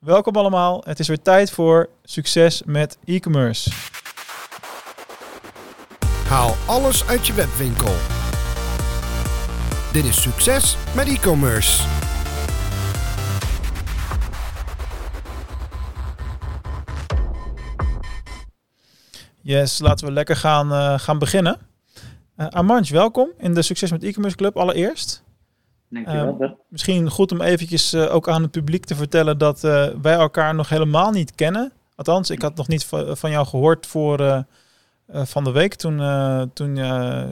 Welkom allemaal. Het is weer tijd voor succes met e-commerce. Haal alles uit je webwinkel. Dit is succes met e-commerce. Yes, laten we lekker gaan, uh, gaan beginnen. Uh, Amanj, welkom in de Succes met e-commerce club allereerst. Dankjewel. Uh, misschien goed om eventjes uh, ook aan het publiek te vertellen dat uh, wij elkaar nog helemaal niet kennen. Althans, ik had nog niet van jou gehoord voor van de week toen, toen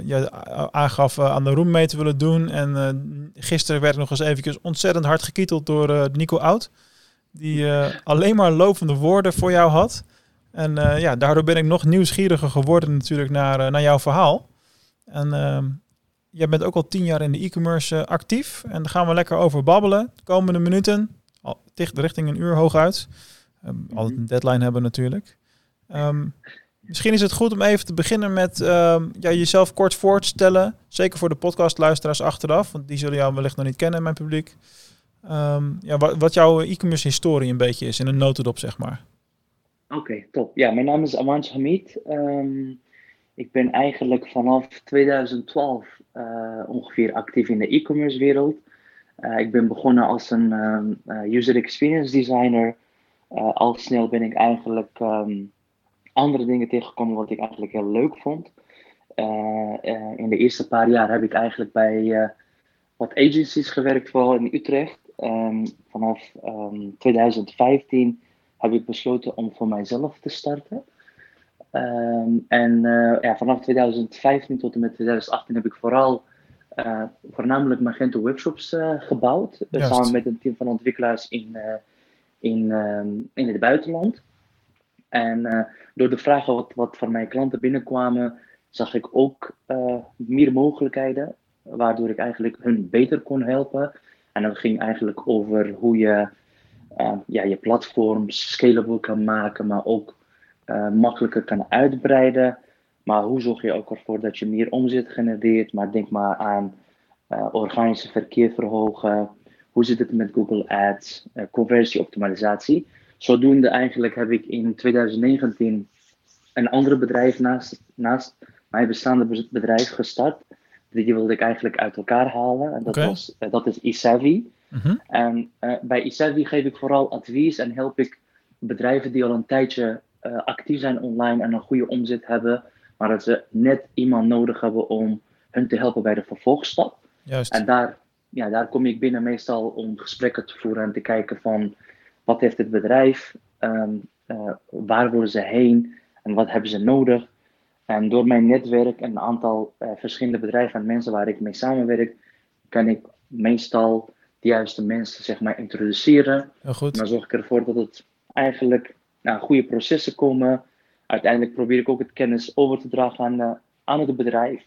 je aangaf aan de room mee te willen doen. En gisteren werd ik nog eens eventjes ontzettend hard gekieteld door Nico Oud. Die alleen maar lovende woorden voor jou had. En ja, daardoor ben ik nog nieuwsgieriger geworden natuurlijk naar, naar jouw verhaal. En ehm, jij bent ook al tien jaar in de e-commerce uh, actief. En daar gaan we lekker over babbelen. De komende minuten. Al, dicht richting een uur hooguit. Um, altijd een deadline hebben natuurlijk. Um, misschien is het goed om even te beginnen met um, ja, jezelf kort voor te stellen. Zeker voor de podcastluisteraars achteraf. Want die zullen jou wellicht nog niet kennen, mijn publiek. ja, wat, wat jouw e-commerce historie een beetje is. In een notendop, zeg maar. Oké, okay, top. Ja, mijn naam is Amanj Hamid. ik ben eigenlijk vanaf 2012 uh, ongeveer actief in de e-commerce wereld. Uh, ik ben begonnen als een um, uh, user experience designer. al snel ben ik eigenlijk um, andere dingen tegengekomen wat ik eigenlijk heel leuk vond. in de eerste paar jaar heb ik eigenlijk bij wat agencies gewerkt, vooral in Utrecht. Um, vanaf 2015 heb ik besloten om voor mijzelf te starten. Um, en uh, ja, vanaf 2015 tot en met 2018 heb ik vooral uh, voornamelijk Magento webshops uh, gebouwd. samen met een team van ontwikkelaars in, in, um, in het buitenland. En door de vragen wat, wat van mijn klanten binnenkwamen, zag ik ook meer mogelijkheden. Waardoor ik eigenlijk hun beter kon helpen. En dat ging eigenlijk over hoe je ja, je platforms scalable kan maken, maar ook uh, makkelijker kan uitbreiden. Maar hoe zorg je ook ervoor dat je meer omzet genereert? Maar denk maar aan uh, organische verkeer verhogen. Hoe zit het met Google Ads? Uh, conversieoptimalisatie. Zodoende eigenlijk heb ik in 2019 een andere bedrijf naast, naast mijn bestaande bedrijf gestart. Die wilde ik eigenlijk uit elkaar halen. En dat, okay. was, dat is Isavi. Mm -hmm. En bij Isavi geef ik vooral advies en help ik bedrijven die al een tijdje uh, actief zijn online en een goede omzet hebben, maar dat ze net iemand nodig hebben om hun te helpen bij de vervolgstap. Juist. En daar, ja, daar kom ik binnen meestal om gesprekken te voeren en te kijken van wat heeft het bedrijf, um, uh, waar willen ze heen en wat hebben ze nodig. En door mijn netwerk en een aantal uh, verschillende bedrijven en mensen waar ik mee samenwerk, kan ik meestal de juiste mensen zeg maar introduceren. Goed. En dan zorg ik ervoor dat het eigenlijk goede processen komen. Uiteindelijk probeer ik ook het kennis over te dragen aan, uh, aan het bedrijf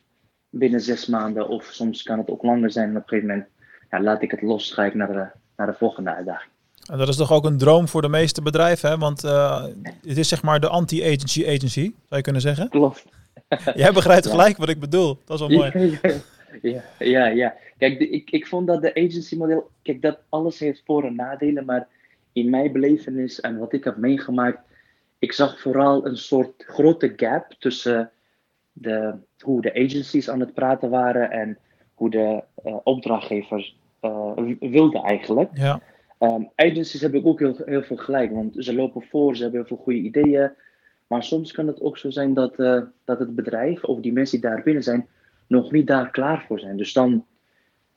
binnen zes maanden. Of soms kan het ook langer zijn. En op een gegeven moment ja, laat ik het los, ga ik naar de, naar de volgende uitdaging. En dat is toch ook een droom voor de meeste bedrijven, hè? want uh, het is zeg maar de anti-agency agency, zou je kunnen zeggen? Klopt. Jij begrijpt gelijk ja. wat ik bedoel, dat is wel mooi. Ja, ja, ja. ja. Kijk, de, ik, ik vond dat de agency model, kijk, dat alles heeft voor- en nadelen, maar in mijn belevenis en wat ik heb meegemaakt, ik zag vooral een soort grote gap tussen de, hoe de agencies aan het praten waren en hoe de uh, opdrachtgevers uh, wilden eigenlijk. Ja. Um, agencies hebben ook heel, heel veel gelijk, want ze lopen voor, ze hebben heel veel goede ideeën. Maar soms kan het ook zo zijn dat, uh, dat het bedrijf of die mensen die daar binnen zijn, nog niet daar klaar voor zijn. Dus dan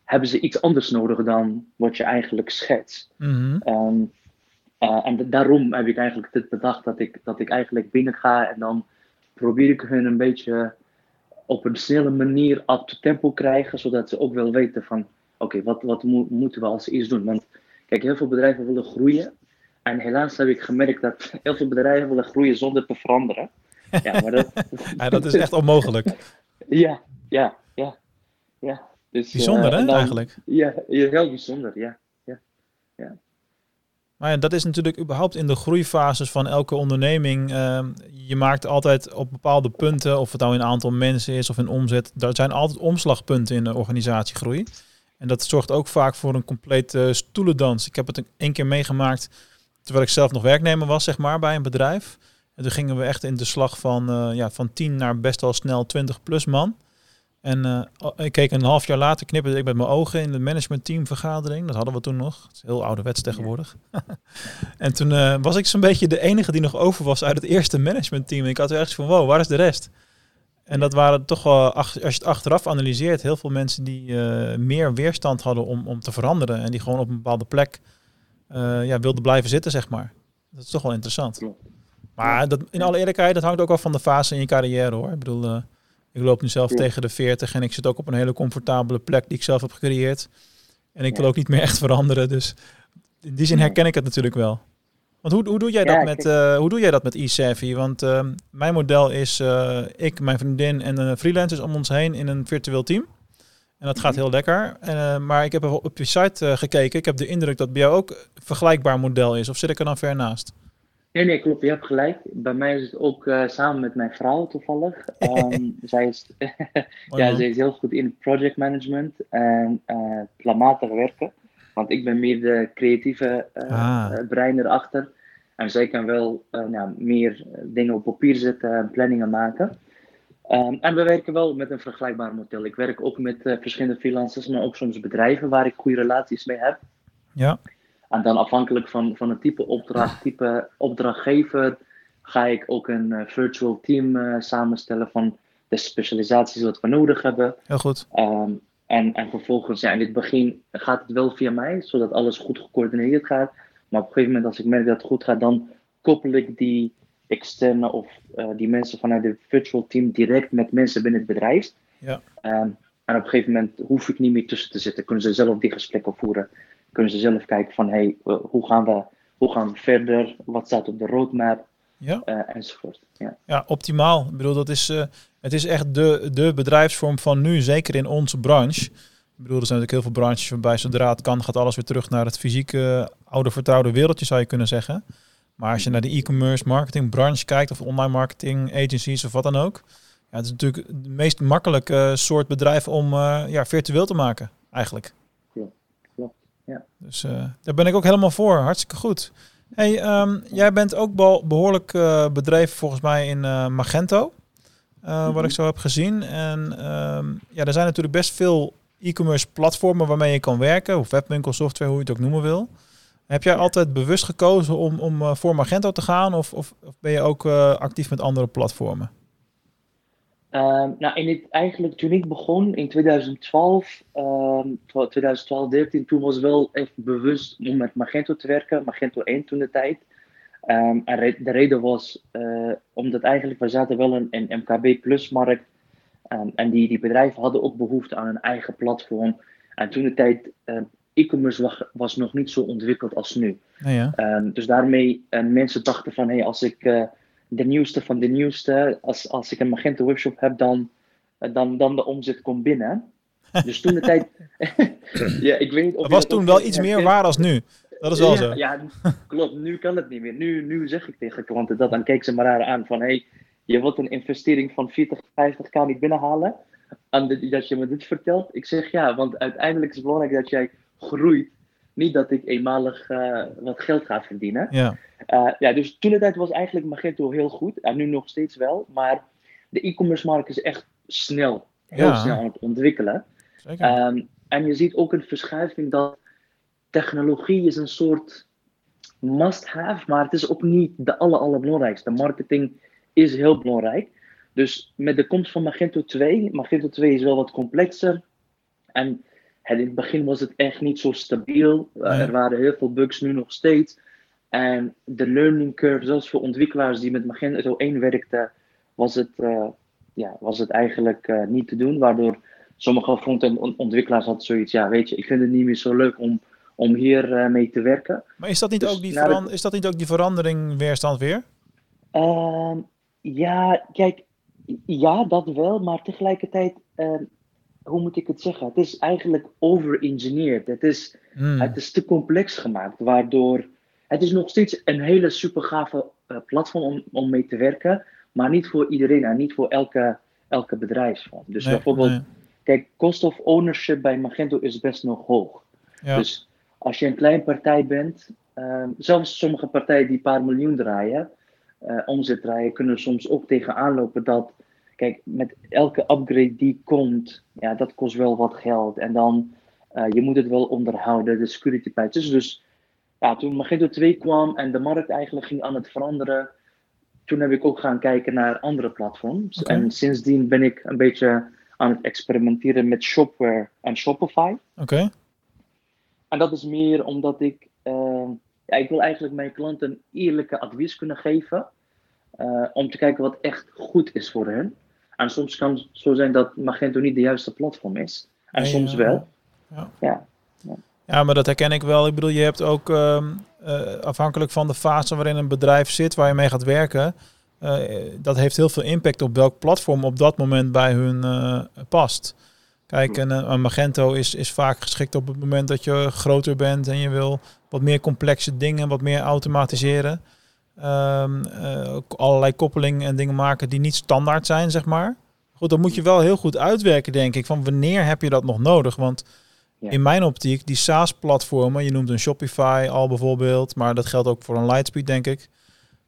hebben ze iets anders nodig dan wat je eigenlijk schetst. Mm -hmm. um, uh, en daarom heb ik eigenlijk dit bedacht dat ik, dat ik eigenlijk binnen ga en dan probeer ik hun een beetje op een snelle manier up to tempo krijgen, zodat ze ook wel weten van oké, okay, wat, wat mo moeten we als eerst doen? Want kijk, heel veel bedrijven willen groeien. En helaas heb ik gemerkt dat heel veel bedrijven willen groeien zonder te veranderen. Ja, maar dat, ja, dat is echt onmogelijk. ja, ja, ja. ja. Dus, bijzonder uh, hè, dan, eigenlijk? Ja, heel bijzonder, ja. ja, ja. Maar dat is natuurlijk überhaupt in de groeifases van elke onderneming. Uh, je maakt altijd op bepaalde punten, of het nou in aantal mensen is of in omzet, daar zijn altijd omslagpunten in de organisatiegroei. En dat zorgt ook vaak voor een complete stoelendans. Ik heb het één keer meegemaakt terwijl ik zelf nog werknemer was, zeg maar, bij een bedrijf. En toen gingen we echt in de slag van, uh, ja, van 10 naar best wel snel 20 plus man. En uh, ik keek een half jaar later, knipperde ik met mijn ogen in de managementteam vergadering. Dat hadden we toen nog. Het is heel ouderwets tegenwoordig. en toen uh, was ik zo'n beetje de enige die nog over was uit het eerste managementteam. En ik had ergens van, wow, waar is de rest? En dat waren toch wel, als je het achteraf analyseert, heel veel mensen die uh, meer weerstand hadden om, om te veranderen. En die gewoon op een bepaalde plek ja, wilden blijven zitten, zeg maar. Dat is toch wel interessant. Maar dat, in alle eerlijkheid, dat hangt ook af van de fase in je carrière hoor. Ik bedoel, ik loop nu zelf tegen de 40 en ik zit ook op een hele comfortabele plek die ik zelf heb gecreëerd. En ik wil ook niet meer echt veranderen. Dus in die zin herken ik het natuurlijk wel. Want hoe, hoe, doe, jij dat met, uh, hoe doe jij dat met e-savvy? Want uh, mijn model is uh, ik, mijn vriendin en freelancers om ons heen in een virtueel team. En dat gaat mhm. heel lekker. maar ik heb op je site gekeken. Ik heb de indruk dat bij jou ook een vergelijkbaar model is. Of zit ik er dan ver naast? Nee, nee, klopt. Je hebt gelijk. Bij mij is het ook uh, samen met mijn vrouw toevallig. Um, zij, is, ja, zij is heel goed in project management en uh, planmatig werken. Want ik ben meer de creatieve uh, ah. brein erachter. En zij kan wel nou, meer dingen op papier zetten en planningen maken. Um, en we werken wel met een vergelijkbaar model. Ik werk ook met verschillende freelancers, maar ook soms bedrijven waar ik goede relaties mee heb. Ja. En dan afhankelijk van, van het type opdracht, type opdrachtgever, ga ik ook een uh, virtual team uh, samenstellen van de specialisaties wat we nodig hebben. Heel goed. Um, en, en vervolgens, ja, in het begin gaat het wel via mij, zodat alles goed gecoördineerd gaat. Maar op een gegeven moment, als ik merk dat het goed gaat, dan koppel ik die externe of uh, die mensen vanuit het virtual team direct met mensen binnen het bedrijf. Ja. Um, en op een gegeven moment hoef ik niet meer tussen te zitten, kunnen ze zelf die gesprekken voeren kunnen ze zelf kijken van hey, hoe, gaan we, hoe gaan we verder, wat staat op de roadmap ja. Uh, enzovoort. Ja. ja, optimaal. Ik bedoel, dat is, uh, het is echt de, de bedrijfsvorm van nu, zeker in onze branche. Ik bedoel, er zijn natuurlijk heel veel branches waarbij zodra het kan, gaat alles weer terug naar het fysieke, oude vertrouwde wereldje, zou je kunnen zeggen. Maar als je naar de e-commerce marketing branche kijkt, of online marketing agencies of wat dan ook. Ja, het is natuurlijk de meest makkelijke soort bedrijf om uh, ja, virtueel te maken, eigenlijk. Ja. Dus uh, daar ben ik ook helemaal voor. Hartstikke goed. Hey, um, jij bent ook behoorlijk uh, bedreven volgens mij in uh, Magento. Mm-hmm. Wat ik zo heb gezien. En um, ja, er zijn natuurlijk best veel e-commerce platformen waarmee je kan werken. Of webwinkelsoftware, hoe je het ook noemen wil. Heb jij altijd bewust gekozen om, om voor Magento te gaan? Of, of, of ben je ook actief met andere platformen? Uh, nou, in het, eigenlijk toen ik begon in 2012, uh, 2012, 13, toen was wel echt bewust om met Magento te werken. Magento 1 toen de tijd. Um, en de reden was uh, omdat eigenlijk we zaten wel in een MKB plus markt. Um, en die, die bedrijven hadden ook behoefte aan een eigen platform. En toen de tijd, e-commerce was, was, nog niet zo ontwikkeld als nu. ja. Ehm, dus daarmee, uh, mensen dachten van, hé, hey, als ik eh, de nieuwste van de nieuwste. Als, als ik een Magento webshop heb, dan, dan, dan de omzet komt binnen. Dus toen de tijd. ja, ik weet niet of Het was toen wel iets meer waar als nu. Dat is wel ja, zo. Ja, klopt. Nu kan het niet meer. Nu, nu zeg ik tegen klanten dat. Dan kijken ze me raar aan van: hey, je wilt een investering van 40, 50k niet binnenhalen. En dat je me dit vertelt. Ik zeg ja, want uiteindelijk is het belangrijk dat jij groeit. Niet dat ik eenmalig uh, wat geld ga verdienen. Ja. Uh, ja, dus toen de tijd was eigenlijk Magento heel goed. En nu nog steeds wel. Maar de e-commerce markt is echt snel. Heel Ja. snel aan het ontwikkelen. Zeker. Ehm, en je ziet ook een verschuiving dat technologie is een soort must-have, maar het is ook niet de aller, allerbelangrijkste. Marketing is heel belangrijk. Dus met de komst van Magento 2, Magento 2 is wel wat complexer. En het, in het begin was het echt niet zo stabiel. Uh, Nee. Er waren heel veel bugs, nu nog steeds. En de learning curve, zelfs voor ontwikkelaars die met Magento 1 werkten, was het, eh, ja, was het eigenlijk eh, niet te doen. Waardoor sommige front-end on- ontwikkelaars hadden zoiets, ja weet je, ik vind het niet meer zo leuk om, om hier eh, mee te werken. Maar is dat, niet dus ook die is dat niet ook die verandering weerstand weer? Ehm, ja, kijk, ja, dat wel, maar tegelijkertijd, ehm, hoe moet ik het zeggen? Het is eigenlijk over-engineerd. Het is, Hmm. het is te complex gemaakt, waardoor het is nog steeds een hele super gave eh, platform om, om mee te werken, maar niet voor iedereen en niet voor elke, elke bedrijfsvorm. Dus Nee, bijvoorbeeld, nee. kijk, cost of ownership bij Magento is best nog hoog. Ja. Dus als je een klein partij bent, ehm, zelfs sommige partijen die een paar miljoen draaien, uh, omzet draaien, kunnen soms ook tegenaan lopen dat, kijk, met elke upgrade die komt, ja, dat kost wel wat geld. En dan, uh, je moet het wel onderhouden, de security patches. Dus ja, toen Magento 2 kwam en de markt eigenlijk ging aan het veranderen, toen heb ik ook gaan kijken naar andere platforms. En sindsdien ben ik een beetje aan het experimenteren met Shopware en Shopify. Oké. En dat is meer omdat ik, eh, ja, ik wil eigenlijk mijn klanten eerlijke advies kunnen geven. eh, om te kijken wat echt goed is voor hen. En soms kan het zo zijn dat Magento niet de juiste platform is. En Nee, soms ja. wel. Ja. Ja. Ja, maar dat herken ik wel. Ik bedoel, je hebt ook ehm, eh, afhankelijk van de fase waarin een bedrijf zit, waar je mee gaat werken. eh, dat heeft heel veel impact op welk platform op dat moment bij hun eh, past. Kijk, een, een Magento is, is vaak geschikt op het moment dat je groter bent en je wil wat meer complexe dingen, wat meer automatiseren. Ook allerlei koppelingen en dingen maken die niet standaard zijn, zeg maar. Goed, dan moet je wel heel goed uitwerken, denk ik, van wanneer heb je dat nog nodig? Want Ja. in mijn optiek, die SaaS-platformen, je noemt een Shopify al bijvoorbeeld, maar dat geldt ook voor een Lightspeed, denk ik.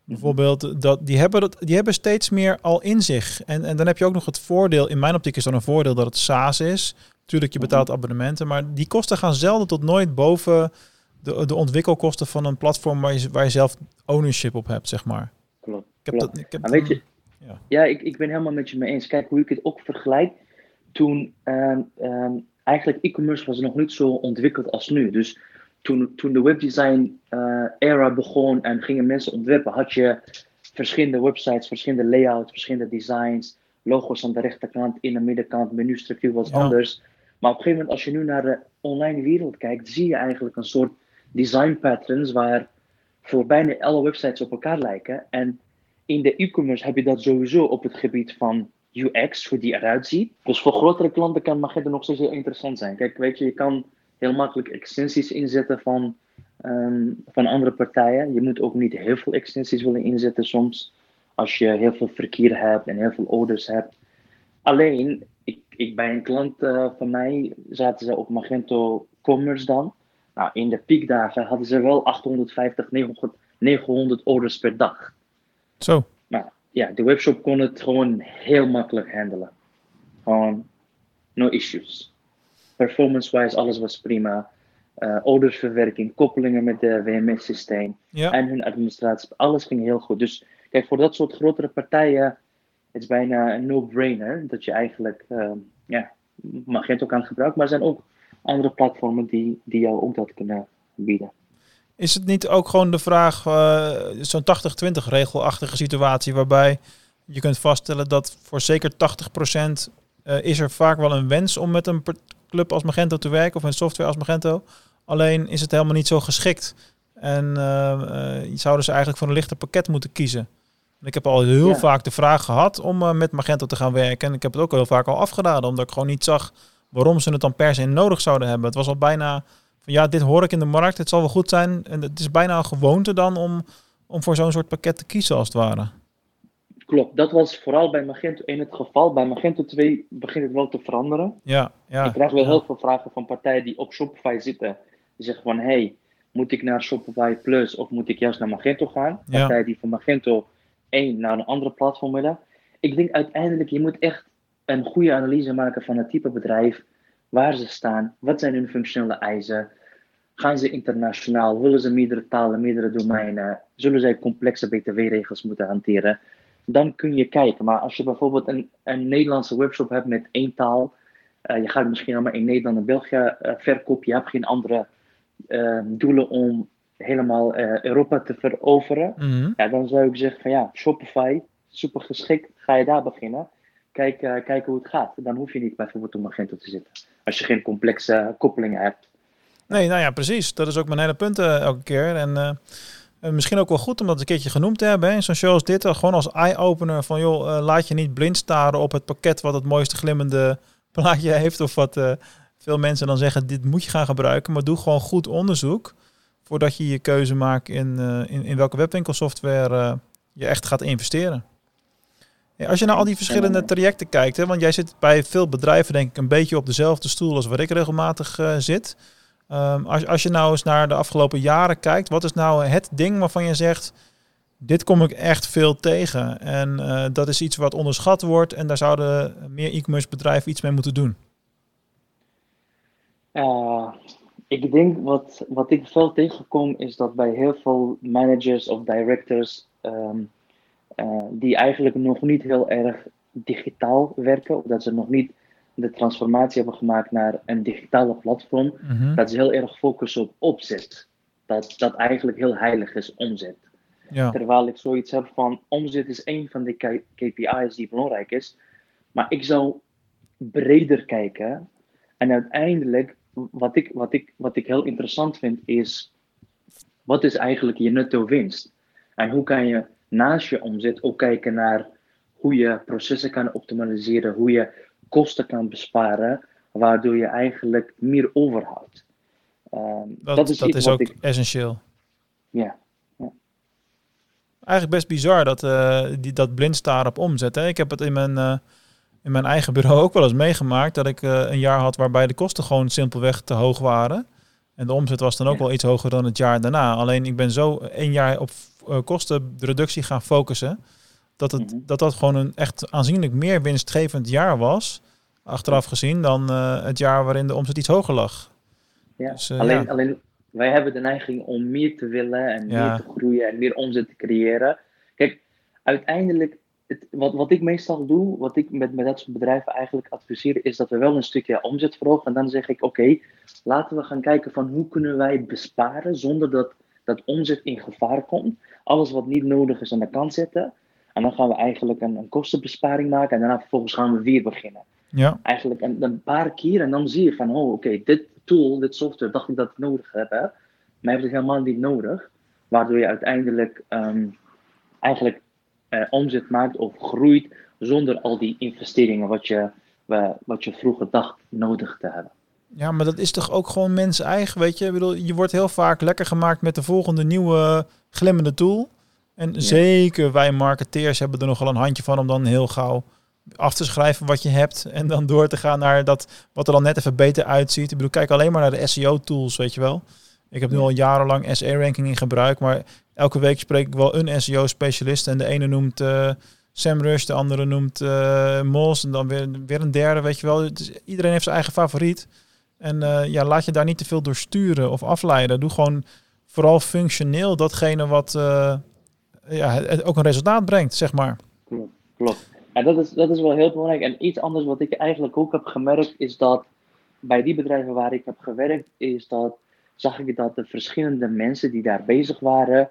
Bijvoorbeeld, dat, die, hebben dat, die hebben steeds meer al in zich. En, en dan heb je ook nog het voordeel, in mijn optiek is dan een voordeel dat het SaaS is. Tuurlijk, je betaalt abonnementen, maar die kosten gaan zelden tot nooit boven de, de ontwikkelkosten van een platform waar je, waar je zelf ownership op hebt, zeg maar. Klopt. Ik heb klopt. dat, ik heb weet je, Ja. ja, ik, ik ben helemaal met je mee eens. Kijk hoe ik het ook vergelijk. Toen ehm, ehm, eigenlijk e-commerce was nog niet zo ontwikkeld als nu. Dus toen, toen de webdesign eh, era begon en gingen mensen ontwerpen, had je verschillende websites, verschillende layouts, verschillende designs, logo's aan de rechterkant, in de middenkant, menustructuur was Ja. anders. Maar op een gegeven moment, als je nu naar de online wereld kijkt, zie je eigenlijk een soort design patterns waar voor bijna alle websites op elkaar lijken. En in de e-commerce heb je dat sowieso op het gebied van UX, hoe die eruit ziet. Dus voor grotere klanten kan Magento nog steeds heel interessant zijn. Kijk, weet je, je kan heel makkelijk extensies inzetten van, ehm, van andere partijen. Je moet ook niet heel veel extensies willen inzetten soms. Als je heel veel verkeer hebt en heel veel orders hebt. Alleen, ik, ik, bij een klant eh, van mij zaten ze op Magento Commerce dan. Nou, in de piekdagen hadden ze wel 850, 900, 900 orders per dag. Zo, Ja, de webshop kon het gewoon heel makkelijk handelen. Gewoon no issues. Performance-wise, alles was prima. Eh ordersverwerking, koppelingen met de WMS-systeem ja. en hun administratie, alles ging heel goed. Dus kijk, voor dat soort grotere partijen, het is bijna een no-brainer dat je eigenlijk eh, ja, Magento kan gebruiken. Maar er zijn ook andere platformen die, die jou ook dat kunnen bieden. Is het niet ook gewoon de vraag, eh, zo'n 80-20 regelachtige situatie, waarbij je kunt vaststellen dat voor zeker 80% eh, is er vaak wel een wens om met een club als Magento te werken of een software als Magento. Alleen is het helemaal niet zo geschikt. En eh, zouden ze eigenlijk voor een lichter pakket moeten kiezen. En ik heb al heel Ja. vaak de vraag gehad om met Magento te gaan werken. En ik heb het ook heel vaak al afgeraden, omdat ik gewoon niet zag waarom ze het dan per se nodig zouden hebben. Het was al bijna van ja, dit hoor ik in de markt, het zal wel goed zijn. En het is bijna een gewoonte dan om, om voor zo'n soort pakket te kiezen als het ware. Klopt, dat was vooral bij Magento 1 het geval. Bij Magento 2 begint het wel te veranderen. Ja, ja. ik krijg wel ja. heel veel vragen van partijen die op Shopify zitten. Die zeggen van, hey, moet ik naar Shopify Plus of moet ik juist naar Magento gaan? Ja. Partijen die van Magento 1 naar een andere platform willen. Ik denk uiteindelijk, je moet echt een goede analyse maken van het type bedrijf, waar ze staan, wat zijn hun functionele eisen. Gaan ze internationaal? Willen ze meerdere talen, meerdere domeinen? Zullen zij complexe BTW-regels moeten hanteren? Dan kun je kijken. Maar als je bijvoorbeeld een, een Nederlandse webshop hebt met één taal, eh, je gaat misschien allemaal in Nederland en België eh, verkopen, je hebt geen andere eh, doelen om helemaal Europa te veroveren, Mhm. ja, dan zou ik zeggen van ja, Shopify, super geschikt, ga je daar beginnen. Kijk, eh, kijken hoe het gaat. Dan hoef je niet bijvoorbeeld op Magento te zitten. Als je geen complexe koppelingen hebt. Nee, nou ja, precies. Dat is ook mijn hele punt eh, elke keer. En eh, eh, misschien ook wel goed om dat een keertje genoemd te hebben. in Zo'n show als dit, eh, gewoon als eye-opener van joh, eh, laat je niet blind staren op het pakket wat het mooiste glimmende plaatje heeft. Of wat eh, veel mensen dan zeggen, dit moet je gaan gebruiken. Maar doe gewoon goed onderzoek voordat je je keuze maakt in, eh, in, in welke webwinkelsoftware eh, je echt gaat investeren. Als je naar al die verschillende trajecten kijkt, hè, want jij zit bij veel bedrijven denk ik een beetje op dezelfde stoel als waar ik regelmatig eh, zit. Ehm, als, als je nou eens naar de afgelopen jaren kijkt, wat is nou het ding waarvan je zegt, dit kom ik echt veel tegen. En eh, dat is iets wat onderschat wordt en daar zouden meer e-commerce bedrijven iets mee moeten doen. Uh, ik denk wat, wat ik veel tegenkom is dat bij heel veel managers of directors ehm, uh, die eigenlijk nog niet heel erg digitaal werken, of dat ze nog niet de transformatie hebben gemaakt naar een digitale platform, Mhm. dat ze heel erg focussen op opzet. Dat dat eigenlijk heel heilig is, omzet. Ja. Terwijl ik zoiets heb van omzet is een van de KPI's die belangrijk is. Maar ik zou breder kijken. En uiteindelijk, wat ik, wat ik, wat ik heel interessant vind, is wat is eigenlijk je netto winst? En hoe kan je naast je omzet ook kijken naar hoe je processen kan optimaliseren, hoe je kosten kan besparen, waardoor je eigenlijk meer overhoudt. Ehm, Dat, dat is, iets wat ook ik, essentieel. ja, Eigenlijk best bizar dat, eh, die, dat blind staren op omzet. Hè? Ik heb het in mijn, eh, in mijn eigen bureau ook wel eens meegemaakt dat ik eh, een jaar had waarbij de kosten gewoon simpelweg te hoog waren. En de omzet was dan ook Ja. wel iets hoger dan het jaar daarna. Alleen ik ben zo één jaar op eh, kostenreductie gaan focussen. Dat, het, Mhm. dat dat gewoon een echt aanzienlijk meer winstgevend jaar was. Achteraf gezien dan eh, het jaar waarin de omzet iets hoger lag. Ja, Dus, eh, alleen, ja. alleen wij hebben de neiging om meer te willen en meer te groeien en meer omzet te creëren. Kijk, uiteindelijk, het, wat, wat ik meestal doe, wat ik met, met dat soort bedrijven eigenlijk adviseer, is dat we wel een stukje omzet verhogen. En dan zeg ik, oké, laten we gaan kijken van hoe kunnen wij besparen zonder dat, dat omzet in gevaar komt. Alles wat niet nodig is aan de kant zetten. En dan gaan we eigenlijk een, een kostenbesparing maken en daarna vervolgens gaan we weer beginnen Ja, eigenlijk een, een paar keer en dan zie je van, oh oké, dit tool, dit software, dacht ik dat ik nodig heb, hè? maar heb ik helemaal niet nodig. Waardoor je uiteindelijk ehm, eigenlijk eh, omzet maakt of groeit zonder al die investeringen wat je, wa- wat je vroeger dacht nodig te hebben. Ja, maar dat is toch ook gewoon mens eigen, weet je? Ik bedoel, je wordt heel vaak lekker gemaakt met de volgende nieuwe glimmende tool. En zeker wij marketeers hebben er nogal een handje van om dan heel gauw af te schrijven wat je hebt en dan door te gaan naar dat wat er dan net even beter uitziet. Ik bedoel, kijk alleen maar naar de SEO tools, weet je wel. Ik heb nu al jarenlang SE-ranking in gebruik, maar elke week spreek ik wel een SEO-specialist en de ene noemt eh SEMrush, de andere noemt eh Moz en dan weer, weer een derde, weet je wel. Iedereen heeft zijn eigen favoriet. En eh, ja, laat je daar niet te veel door sturen of afleiden. Doe gewoon vooral functioneel datgene wat ja, het ook een resultaat brengt, zeg maar. Klopt, klopt. En dat is, dat is wel heel belangrijk. En iets anders wat ik eigenlijk ook heb gemerkt, is dat bij die bedrijven waar ik heb gewerkt, is dat zag ik dat de verschillende mensen die daar bezig waren,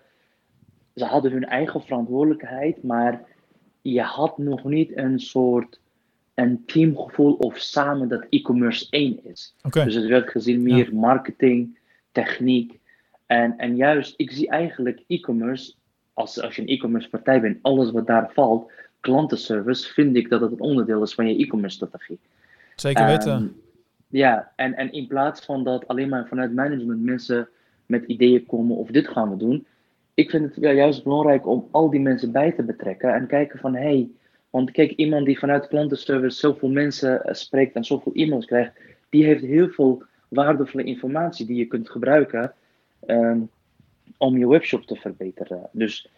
ze hadden hun eigen verantwoordelijkheid, maar je had nog niet een soort een teamgevoel of samen dat e-commerce één is. Dus het werd gezien meer marketing, techniek. En, en juist, ik zie eigenlijk e-commerce, als, als je een e-commerce partij bent, alles wat daar valt, klantenservice, vind ik dat het een onderdeel is van je e-commerce strategie. Zeker weten. Ja, en, en in plaats van dat alleen maar vanuit management mensen met ideeën komen of dit gaan we doen, ik vind het juist belangrijk om al die mensen bij te betrekken en kijken van hé, hey, want kijk, iemand die vanuit klantenservice zoveel mensen eh, spreekt en zoveel e-mails krijgt, die heeft heel veel waardevolle informatie die je kunt gebruiken ehm, om je webshop te verbeteren. Dus,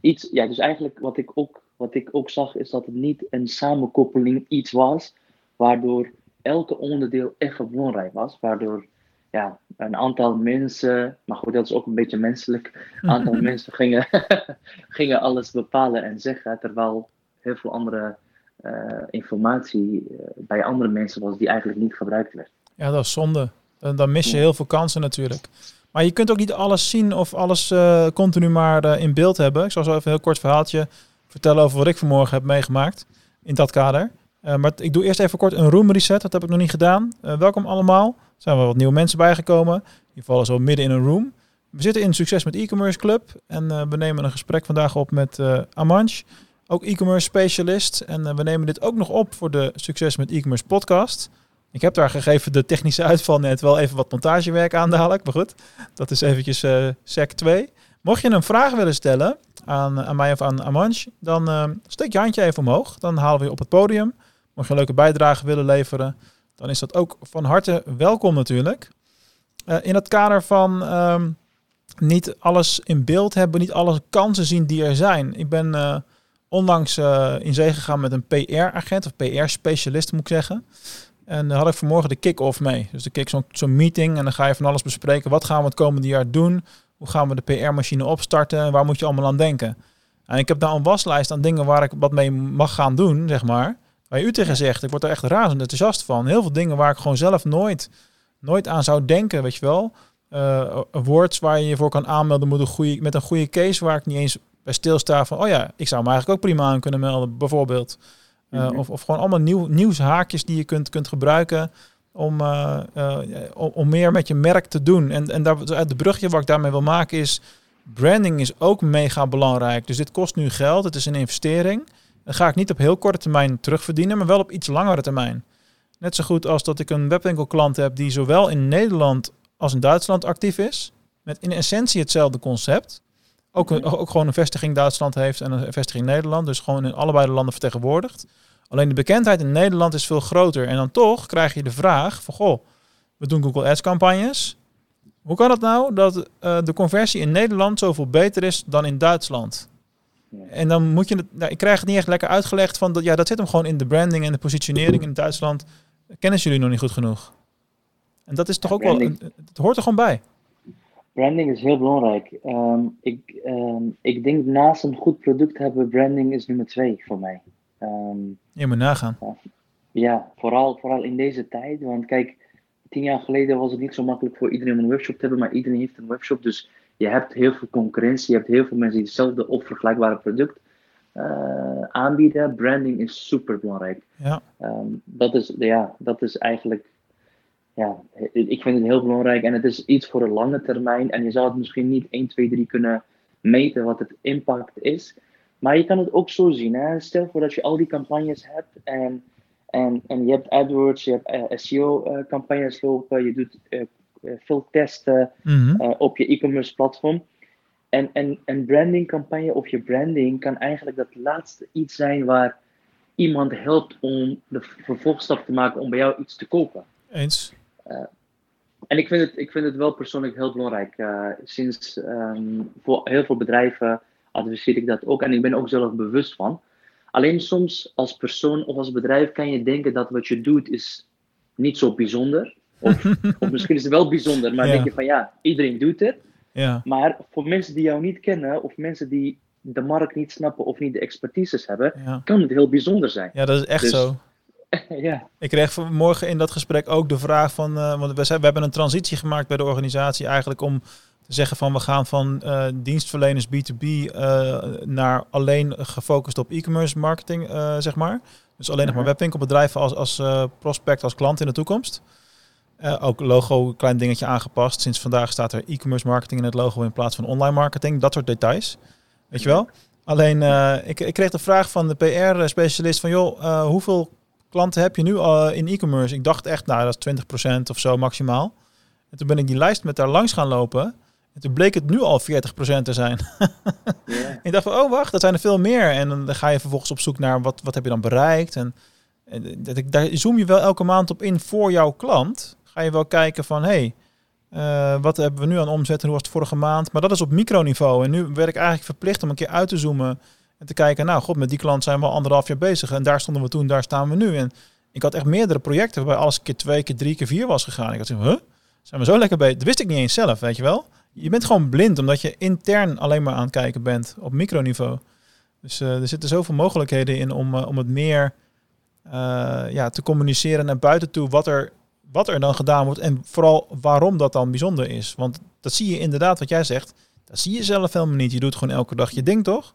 iets, ja, dus eigenlijk wat ik, ook, wat ik ook zag is dat het niet een samenkoppeling iets was, waardoor elke onderdeel echt belangrijk was, waardoor ja, een aantal mensen, maar goed, dat is ook een beetje menselijk, een aantal mensen gingen, gingen alles bepalen en zeggen, terwijl heel veel andere eh, informatie eh, bij andere mensen was die eigenlijk niet gebruikt werd. Ja, dat is zonde. Dan, dan mis je heel veel kansen natuurlijk. Maar je kunt ook niet alles zien of alles eh, continu maar eh, in beeld hebben. Ik zal zo even een heel kort verhaaltje vertellen over wat ik vanmorgen heb meegemaakt in dat kader. Eh, maar ik doe eerst even kort een room reset. Dat heb ik nog niet gedaan. Eh, welkom allemaal. Zijn wel wat nieuwe mensen bijgekomen. Die vallen zo midden in een room. We zitten in Succes met E-Commerce Club. En eh, we nemen een gesprek vandaag op met Amanch. Ook e-commerce specialist. En eh, we nemen dit ook nog op voor de Succes met E-Commerce podcast. Ik heb daar gegeven de technische uitval net wel even wat montagewerk aan dadelijk. Maar goed, dat is eventjes sec 2. Mocht je een vraag willen stellen aan, aan mij of aan Amanch, dan steek je handje even omhoog. Dan halen we je op het podium. Mocht je een leuke bijdrage willen leveren, dan is dat ook van harte welkom natuurlijk. Uh, in het kader van ehm, niet alles in beeld hebben, niet alle kansen zien die er zijn. Ik ben uh, onlangs in zee gegaan met een PR-agent of PR-specialist, moet ik zeggen. En daar had ik vanmorgen de kick-off mee. Dus de kick zo'n zo meeting en dan ga je van alles bespreken. Wat gaan we het komende jaar doen? Hoe gaan we de PR-machine opstarten? En waar moet je allemaal aan denken? En ik heb daar een waslijst aan dingen waar ik wat mee mag gaan doen, zeg maar. Waar u tegen zegt, ik word er echt razend enthousiast van. Heel veel dingen waar ik gewoon zelf nooit, nooit aan zou denken, weet je wel. Uh, words waar je je voor kan aanmelden moet een goede, met een goede case waar ik niet eens bij stilsta van, oh ja, ik zou me eigenlijk ook prima aan kunnen melden, bijvoorbeeld. Uh, of, of gewoon allemaal nieuw, nieuwshaakjes die je kunt, kunt gebruiken om, uh, om, om, meer met je merk te doen. En, en daar, de brugje wat ik daarmee wil maken is, branding is ook mega belangrijk. Dus dit kost nu geld, het is een investering. Dan ga ik niet op heel korte termijn terugverdienen, maar wel op iets langere termijn. Net zo goed als dat ik een webwinkelklant heb die zowel in Nederland als in Duitsland actief is. Met in essentie hetzelfde concept. Ook, ook gewoon een vestiging Duitsland heeft en een vestiging Nederland. Dus gewoon in allebei de landen vertegenwoordigd. Alleen de bekendheid in Nederland is veel groter. En dan toch krijg je de vraag van, goh, we doen Google Ads campagnes. Hoe kan het nou dat uh, de conversie in Nederland zoveel beter is dan in Duitsland? En dan moet je het, nou, ik krijg het niet echt lekker uitgelegd van dat, ja, dat zit hem gewoon in de branding en de positionering in Duitsland. Kennen jullie nog niet goed genoeg? En dat is toch ook wel, het hoort er gewoon bij. Branding is heel belangrijk. Um, ik, um, ik denk naast een goed product hebben, branding is nummer twee voor mij. Um, je moet nagaan. Ja, vooral, vooral in deze tijd. Want kijk, tien jaar geleden was het niet zo makkelijk voor iedereen een webshop te hebben, maar iedereen heeft een webshop. Dus je hebt heel veel concurrentie, je hebt heel veel mensen die hetzelfde of vergelijkbare product uh, aanbieden. Branding is super belangrijk. Ja. Um, dat, is, ja, dat is eigenlijk, ja, ik vind het heel belangrijk en het is iets voor de lange termijn. En je zou het misschien niet 1, 2, 3 kunnen meten wat het impact is. Maar je kan het ook zo zien. Hè? Stel voor dat je al die campagnes hebt en, en, en je hebt AdWords, je hebt uh, eh, SEO-campagnes uh, lopen, je doet veel testen mm -hmm. op je e-commerce platform. En, en een brandingcampagne of je branding kan eigenlijk dat laatste iets zijn waar iemand helpt om de vervolgstap te maken om bij jou iets te kopen. Eens. en ik vind, het, ik vind het wel persoonlijk heel belangrijk. sinds um, voor heel veel bedrijven adviseer ik dat ook. En ik ben ook zelf bewust van. Alleen soms als persoon of als bedrijf kan je denken dat wat je doet is niet zo bijzonder. Of, of misschien is het wel bijzonder, maar ja. denk je van ja, iedereen doet het. Ja. Maar voor mensen die jou niet kennen of mensen die de markt niet snappen of niet de expertises hebben, ja. kan het heel bijzonder zijn. Ja, dat is echt dus, zo. ja. Ik kreeg vanmorgen in dat gesprek ook de vraag van, uh, want we, zijn, we hebben een transitie gemaakt bij de organisatie eigenlijk om te zeggen van we gaan van uh, dienstverleners B2B uh, naar alleen gefocust op e-commerce marketing, zeg maar. Dus alleen nog maar webwinkelbedrijven als, als prospect, als klant in de toekomst. Ook logo, klein dingetje aangepast. Sinds vandaag staat er e-commerce marketing in het logo in plaats van online marketing. Dat soort details. Weet je wel? Alleen, ik, ik kreeg de vraag van de PR-specialist van, joh, hoeveel klanten heb je nu in e-commerce? Ik dacht echt, nou, dat is 20% of zo maximaal. En toen ben ik die lijst met daar langs gaan lopen. En toen bleek het nu al 40% te zijn. yeah. ik dacht van, oh wacht, dat zijn er veel meer. En dan ga je vervolgens op zoek naar wat, wat heb je dan bereikt. En, en daar zoom je wel elke maand op in voor jouw klant. Ga je wel kijken van, hey, uh, wat hebben we nu aan omzet en hoe was het vorige maand? Maar dat is op microniveau. En nu werd ik eigenlijk verplicht om een keer uit te zoomen. En te kijken, nou god, met die klant zijn we al anderhalf jaar bezig. En daar stonden we toen, daar staan we nu. En ik had echt meerdere projecten waarbij alles keer twee, keer drie, keer vier was gegaan. Ik had zoiets huh? Zijn we zo lekker bezig? Dat wist ik niet eens zelf, weet je wel je bent gewoon blind omdat je intern alleen maar aan het kijken bent op microniveau. Dus uh, er zitten zoveel mogelijkheden in om, uh, om het meer ja, te communiceren naar buiten toe wat er, wat er dan gedaan wordt en vooral waarom dat dan bijzonder is. Want dat zie je inderdaad, wat jij zegt, dat zie je zelf helemaal niet. Je doet gewoon elke dag je ding, toch?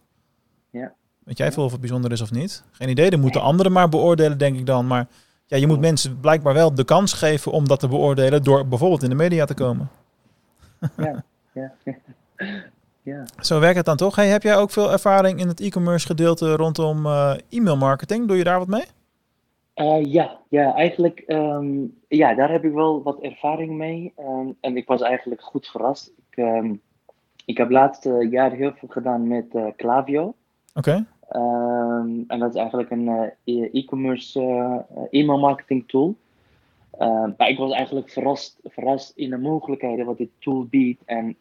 Ja. Weet jij veel of het bijzonder is of niet? Geen idee, dan moeten anderen maar beoordelen, denk ik dan. Maar ja, je moet mensen blijkbaar wel de kans geven om dat te beoordelen door bijvoorbeeld in de media te komen. Ja, ja. ja. Zo werkt het dan toch? Hey, heb jij ook veel ervaring in het e-commerce gedeelte rondom uh, e-mail marketing? Doe je daar wat mee? Uh, ja, ja, eigenlijk, um, ja, daar heb ik wel wat ervaring mee. Um, en ik was eigenlijk goed verrast. Ik, um, ik heb laatste jaar heel veel gedaan met uh, Clavio. Oké. Okay. en dat is eigenlijk een e-commerce e-mail marketing tool. Maar ik was eigenlijk verrast, verrast in de mogelijkheden wat dit tool biedt en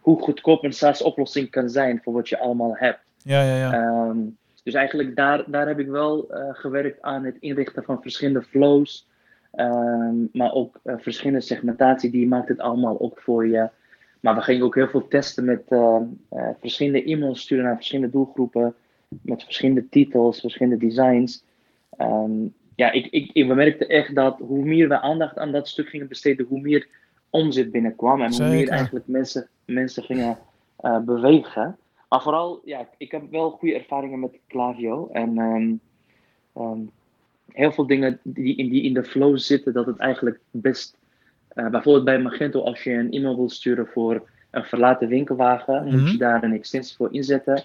hoe goedkoop een SaaS-oplossing kan zijn voor wat je allemaal hebt. Ja, ja, ja. Dus eigenlijk daar, daar heb ik wel uh, gewerkt aan het inrichten van verschillende flows, um, maar ook uh, verschillende segmentatie. Die maakt het allemaal ook voor je. Maar we gingen ook heel veel testen met uh, verschillende e-mails sturen naar verschillende doelgroepen, met verschillende titels, verschillende designs. Um, ja, ik, ik, ik bemerkte echt dat hoe meer we aandacht aan dat stuk gingen besteden, hoe meer omzet binnenkwam en hoe meer eigenlijk mensen, mensen gingen bewegen. Maar vooral, ja, ik heb wel goede ervaringen met Clavio. En um, um, heel veel dingen die in, die in de flow zitten, dat het eigenlijk best. Uh, bijvoorbeeld bij Magento, als je een e-mail wil sturen voor een verlaten winkelwagen, mm -hmm. moet je daar een extensie voor inzetten.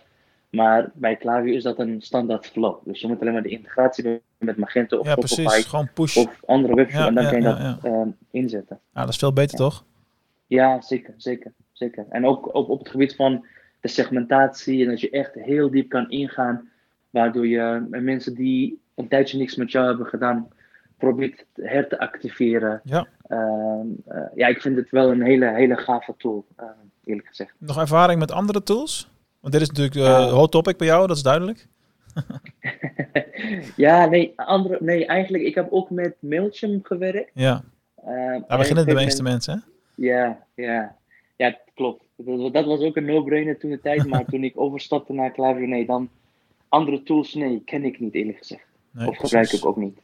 Maar bij Klaviyo is dat een standaard flow. Dus je moet alleen maar de integratie doen met Magento of ja, precies. Gewoon push. of andere webshops. Ja, en dan ja, kan je dat uh, inzetten. Ja, dat is veel beter toch? Ja, zeker, zeker, zeker. En ook, ook op het gebied van de segmentatie en dat je echt heel diep kan ingaan, waardoor je mensen die een tijdje niks met jou hebben gedaan, probeert her te activeren. Ja. Uh, uh, ja, ik vind het wel een hele, hele gave tool, uh, eerlijk gezegd. Nog ervaring met andere tools? Want dit is natuurlijk uh, hot topic bij jou, dat is duidelijk. ja, nee, andere, nee, eigenlijk, ik heb ook met Mailchimp gewerkt. Ja, daar beginnen de meeste mensen, hè? Ja, ja. Ja, klopt. Dat was ook een no-brainer toen de tijd, maar toen ik overstapte naar Klaviyo, nee, dan andere tools, nee, ken ik niet eerlijk gezegd. Nee, of gebruik precies. ik ook niet.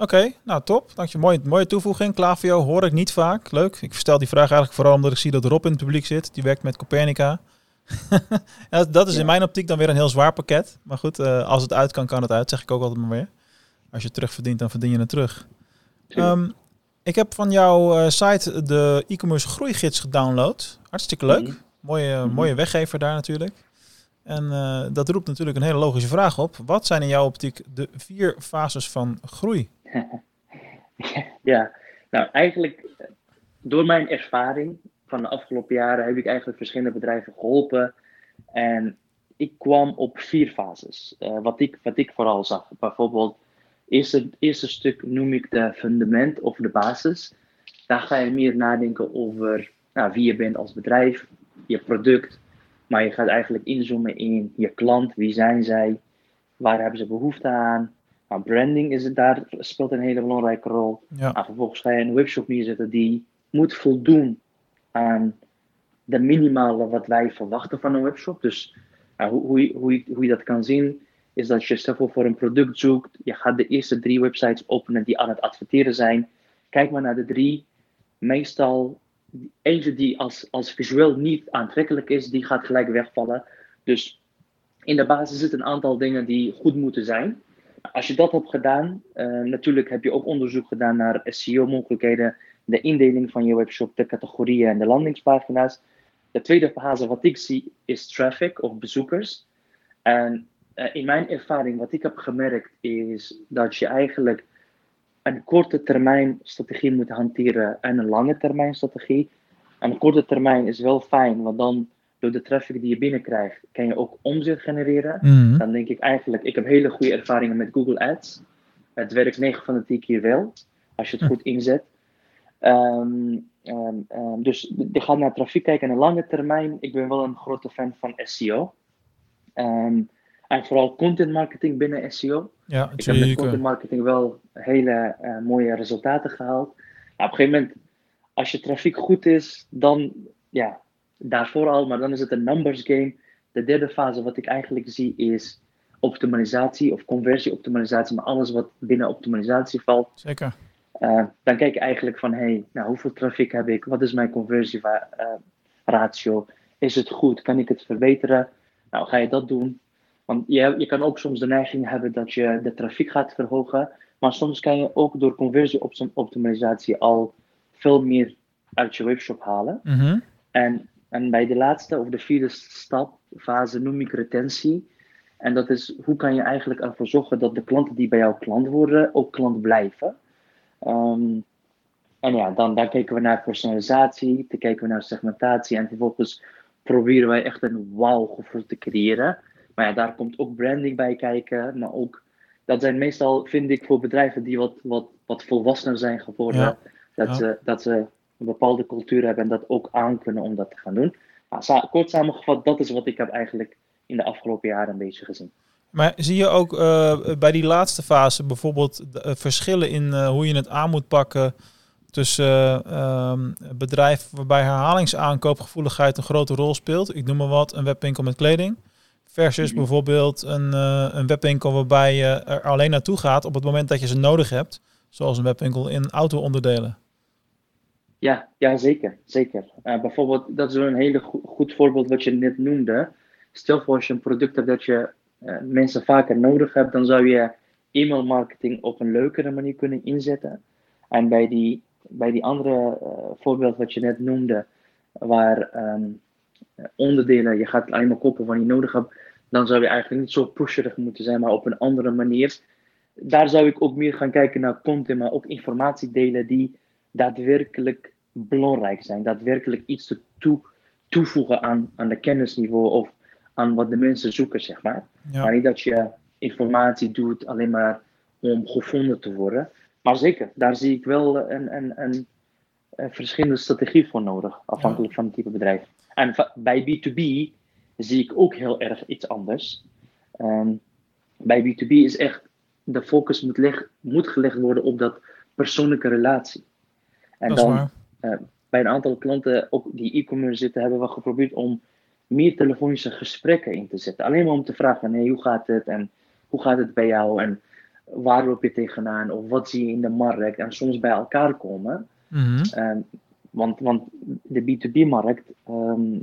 Oké, okay, nou top. Dank je. Mooie, mooie toevoeging. Klaviyo hoor ik niet vaak. Leuk. Ik stel die vraag eigenlijk vooral omdat ik zie dat Rob in het publiek zit. Die werkt met Copernica. ja, dat is ja. in mijn optiek dan weer een heel zwaar pakket. Maar goed, uh, als het uit kan, kan het uit. Zeg ik ook altijd maar weer. Als je het terug verdient, dan verdien je het terug. Um, ik heb van jouw uh, site de e-commerce groeigids gedownload. Hartstikke leuk. Mm -hmm. Mooie, mm -hmm. mooie weggever daar natuurlijk. En uh, dat roept natuurlijk een hele logische vraag op. Wat zijn in jouw optiek de vier fases van groei? ja, nou eigenlijk door mijn ervaring van de afgelopen jaren heb ik eigenlijk verschillende bedrijven geholpen. En ik kwam op vier fases. Uh, wat, ik, wat ik vooral zag. Bijvoorbeeld, eerste, het eerste stuk noem ik de fundament of de basis. Daar ga je meer nadenken over nou, wie je bent als bedrijf, je product. Maar je gaat eigenlijk inzoomen in je klant. Wie zijn zij? Waar hebben ze behoefte aan? Nou, branding is het daar, speelt een hele belangrijke rol. Ja. Nou, vervolgens ga je een webshop neerzetten die moet voldoen aan de minimale wat wij verwachten van een webshop. Dus hoe, hoe, hoe, hoe je dat kan zien, is dat je voor een product zoekt. Je gaat de eerste drie websites openen die aan het adverteren zijn. Kijk maar naar de drie. Meestal eentje die als, als visueel niet aantrekkelijk is, die gaat gelijk wegvallen. Dus in de basis zitten een aantal dingen die goed moeten zijn. Als je dat hebt gedaan, uh, natuurlijk heb je ook onderzoek gedaan naar SEO-mogelijkheden, de indeling van je webshop, de categorieën en de landingspagina's. De tweede fase wat ik zie is traffic of bezoekers. En uh, in mijn ervaring, wat ik heb gemerkt, is dat je eigenlijk een korte termijn strategie moet hanteren en een lange termijn strategie. En een korte termijn is wel fijn, want dan door de traffic die je binnenkrijgt, kan je ook omzet genereren. Mm -hmm. Dan denk ik eigenlijk, ik heb hele goede ervaringen met Google Ads. Het werkt 9 van de 10 keer wel, als je het goed inzet. Um, um, um, dus je gaat naar trafiek kijken en een lange termijn. Ik ben wel een grote fan van SEO. En vooral content marketing binnen SEO. Ja, ik heb met content marketing wel hele uh, mooie resultaten gehaald. Nou, op een gegeven moment, als je trafiek goed is, dan ja, daarvoor al, maar dan is het een numbers game. De derde fase, wat ik eigenlijk zie, is optimalisatie of conversieoptimalisatie, maar alles wat binnen optimalisatie valt. Zeker. Uh, dan kijk je eigenlijk van, hey, nou, hoeveel trafiek heb ik? Wat is mijn conversieratio? Uh, is het goed? Kan ik het verbeteren? Nou, ga je dat doen? Want je, je kan ook soms de neiging hebben dat je de trafiek gaat verhogen, maar soms kan je ook door conversieoptimalisatie al veel meer uit je webshop halen. Mm -hmm. En, en bij de laatste of de vierde stap, fase, noem ik retentie. En dat is hoe kan je eigenlijk ervoor zorgen dat de klanten die bij jou klant worden, ook klant blijven. Um, en ja, dan, dan kijken we naar personalisatie, dan kijken we naar segmentatie en vervolgens proberen wij echt een wow-gevoel te creëren. Maar ja, daar komt ook branding bij kijken, maar ook dat zijn meestal, vind ik, voor bedrijven die wat, wat wat volwassener zijn geworden. Ja. Dat, Ja. ze, dat ze een bepaalde cultuur hebben en dat ook aan kunnen om dat te gaan doen. Maar kort samengevat, dat is wat ik heb eigenlijk in de afgelopen jaren een beetje gezien. Maar zie je ook eh, bij die laatste fase bijvoorbeeld eh, verschillen in eh, hoe je het aan moet pakken tussen eh, ehm, bedrijven waarbij herhalingsaankoopgevoeligheid een grote rol speelt? Ik noem maar wat, een webwinkel met kleding. Versus Mhm. bijvoorbeeld een, eh, een webwinkel waarbij je er alleen naartoe gaat op het moment dat je ze nodig hebt. Zoals een webwinkel in auto-onderdelen. Ja, ja zeker. zeker. Eh, bijvoorbeeld, dat is een hele go- goed voorbeeld wat je net noemde. Stel voor als je een product hebt dat je eh, mensen vaker nodig hebt, dan zou je e-mail marketing op een leukere manier kunnen inzetten. En bij die, bij die andere voorbeeld wat je net noemde, waar ehm, onderdelen, je gaat het alleen maar kopen wat je nodig hebt, dan zou je eigenlijk niet zo pusherig moeten zijn, maar op een andere manier. Daar zou ik ook meer gaan kijken naar content, maar ook informatie delen die daadwerkelijk belangrijk zijn. Daadwerkelijk iets te toe, toevoegen aan, aan de kennisniveau of aan wat de mensen zoeken, zeg maar. Ja. Maar niet dat je informatie doet alleen maar om gevonden te worden. Maar zeker, daar zie ik wel een, een, een, een verschillende strategie voor nodig, afhankelijk van het type bedrijf. En bij B2B zie ik ook heel erg iets anders. Ehm, bij B2B is echt, de focus moet, leg, moet gelegd worden op dat persoonlijke relatie. En dat dan waar. bij een aantal klanten, ook die e-commerce zitten, hebben we geprobeerd om meer telefonische gesprekken in te zetten. Alleen maar om te vragen van, hey, hoe gaat het en hoe gaat het bij jou en waar loop je tegenaan of wat zie je in de markt en soms bij elkaar komen. Ehm, want, want de B2B-markt, ehm,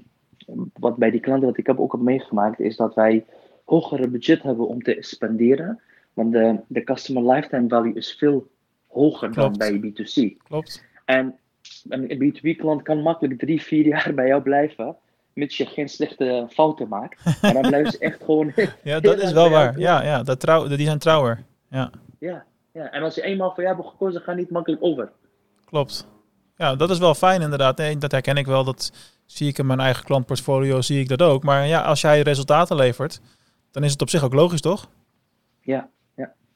wat bij die klanten wat ik heb ook heb meegemaakt, is dat wij hogere budget hebben om te spenderen. Want de, de customer lifetime value is veel hoger Klopt. dan bij B2C. Klopt. En een B2B-klant kan makkelijk drie, vier jaar bij jou blijven, mits je geen slechte fouten maakt. En dan blijven ze echt gewoon. Ja, dat is wel waar. Ja, ja dat trouw, die zijn trouwer. Ja. ja, ja, en als ze eenmaal voor jou hebben gekozen, ga niet makkelijk over. Klopt. Ja, dat is wel fijn inderdaad. Nee, dat herken ik wel. Dat zie ik in mijn eigen klantportfolio, zie ik dat ook. Maar ja, als jij resultaten levert, dan is het op zich ook logisch, toch? Ja,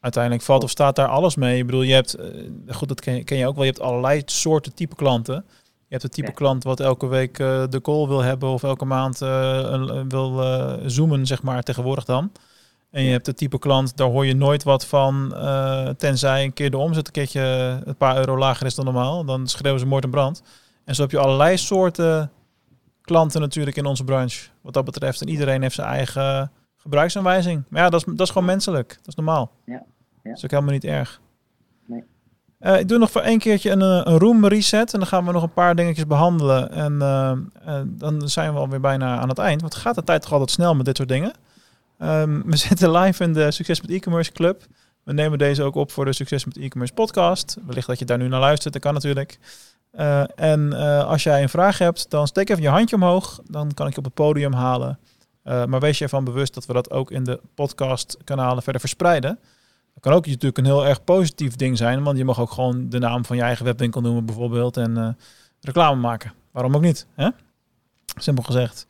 Uiteindelijk valt of staat daar alles mee. Ik bedoel, je hebt, eh, goed, dat ken je, ken je ook wel, je hebt allerlei soorten type klanten. Je hebt het type Ja. klant wat elke week eh, de call wil hebben of elke maand eh, wil zoomen, zeg maar, tegenwoordig dan. En je hebt het type klant, daar hoor je nooit wat van, eh, tenzij een keer de omzet een keertje een paar euro lager is dan normaal. Dan schreeuwen ze moord en brand. En zo heb je allerlei soorten klanten natuurlijk in onze branche, wat dat betreft. En iedereen heeft zijn eigen gebruiksaanwijzing. Maar ja, dat is, dat is gewoon menselijk. Dat is normaal. Ja, ja. Dat is ook helemaal niet erg. Nee. Eh, ik doe nog voor één keertje een, eh, een room reset. En dan gaan we nog een paar dingetjes behandelen. En dan zijn we alweer bijna aan het eind. Want gaat de tijd toch altijd snel met dit soort dingen. Ehm, we zitten live in de Succes met E-commerce Club. We nemen deze ook op voor de Succes met E-commerce podcast. Wellicht dat je daar nu naar luistert. Dat kan natuurlijk. Eh, en eh, als jij een vraag hebt, dan steek even je handje omhoog. Dan kan ik je op het podium halen. Eh, maar wees je ervan bewust dat we dat ook in de podcastkanalen verder verspreiden. Dat kan ook natuurlijk een heel erg positief ding zijn. Want je mag ook gewoon de naam van je eigen webwinkel noemen bijvoorbeeld. En reclame maken. Waarom ook niet? Hè? Simpel gezegd.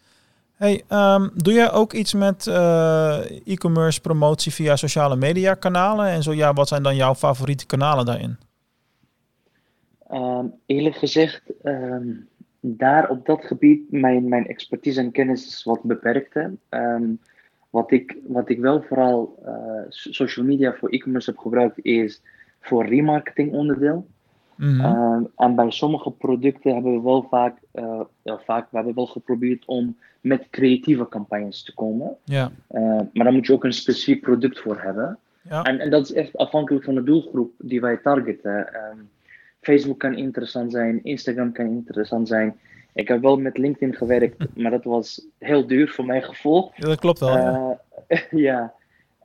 Hey, ehm, doe jij ook iets met eh, e-commerce promotie via sociale media kanalen? En zo ja, wat zijn dan jouw favoriete kanalen daarin? Ehm, eerlijk gezegd, ehm, daar op dat gebied, mijn, mijn expertise en kennis is wat beperkt. wat, ik, wat ik wel vooral eh, so- social media voor e-commerce heb gebruikt, is voor remarketing onderdeel. Mhm. Ehm, en bij sommige producten hebben we wel vaak, eh, ja, vaak we hebben wel geprobeerd om met creatieve campagnes te komen. ja. Eh, maar daar moet je ook een specifiek product voor hebben. Ja. En, en dat is echt afhankelijk van de doelgroep die wij targeten. Ehm, Facebook kan interessant zijn, Instagram kan interessant zijn. Ik heb wel met LinkedIn gewerkt, maar dat was heel duur voor mijn gevoel. Ja, dat klopt wel. Eh, ja.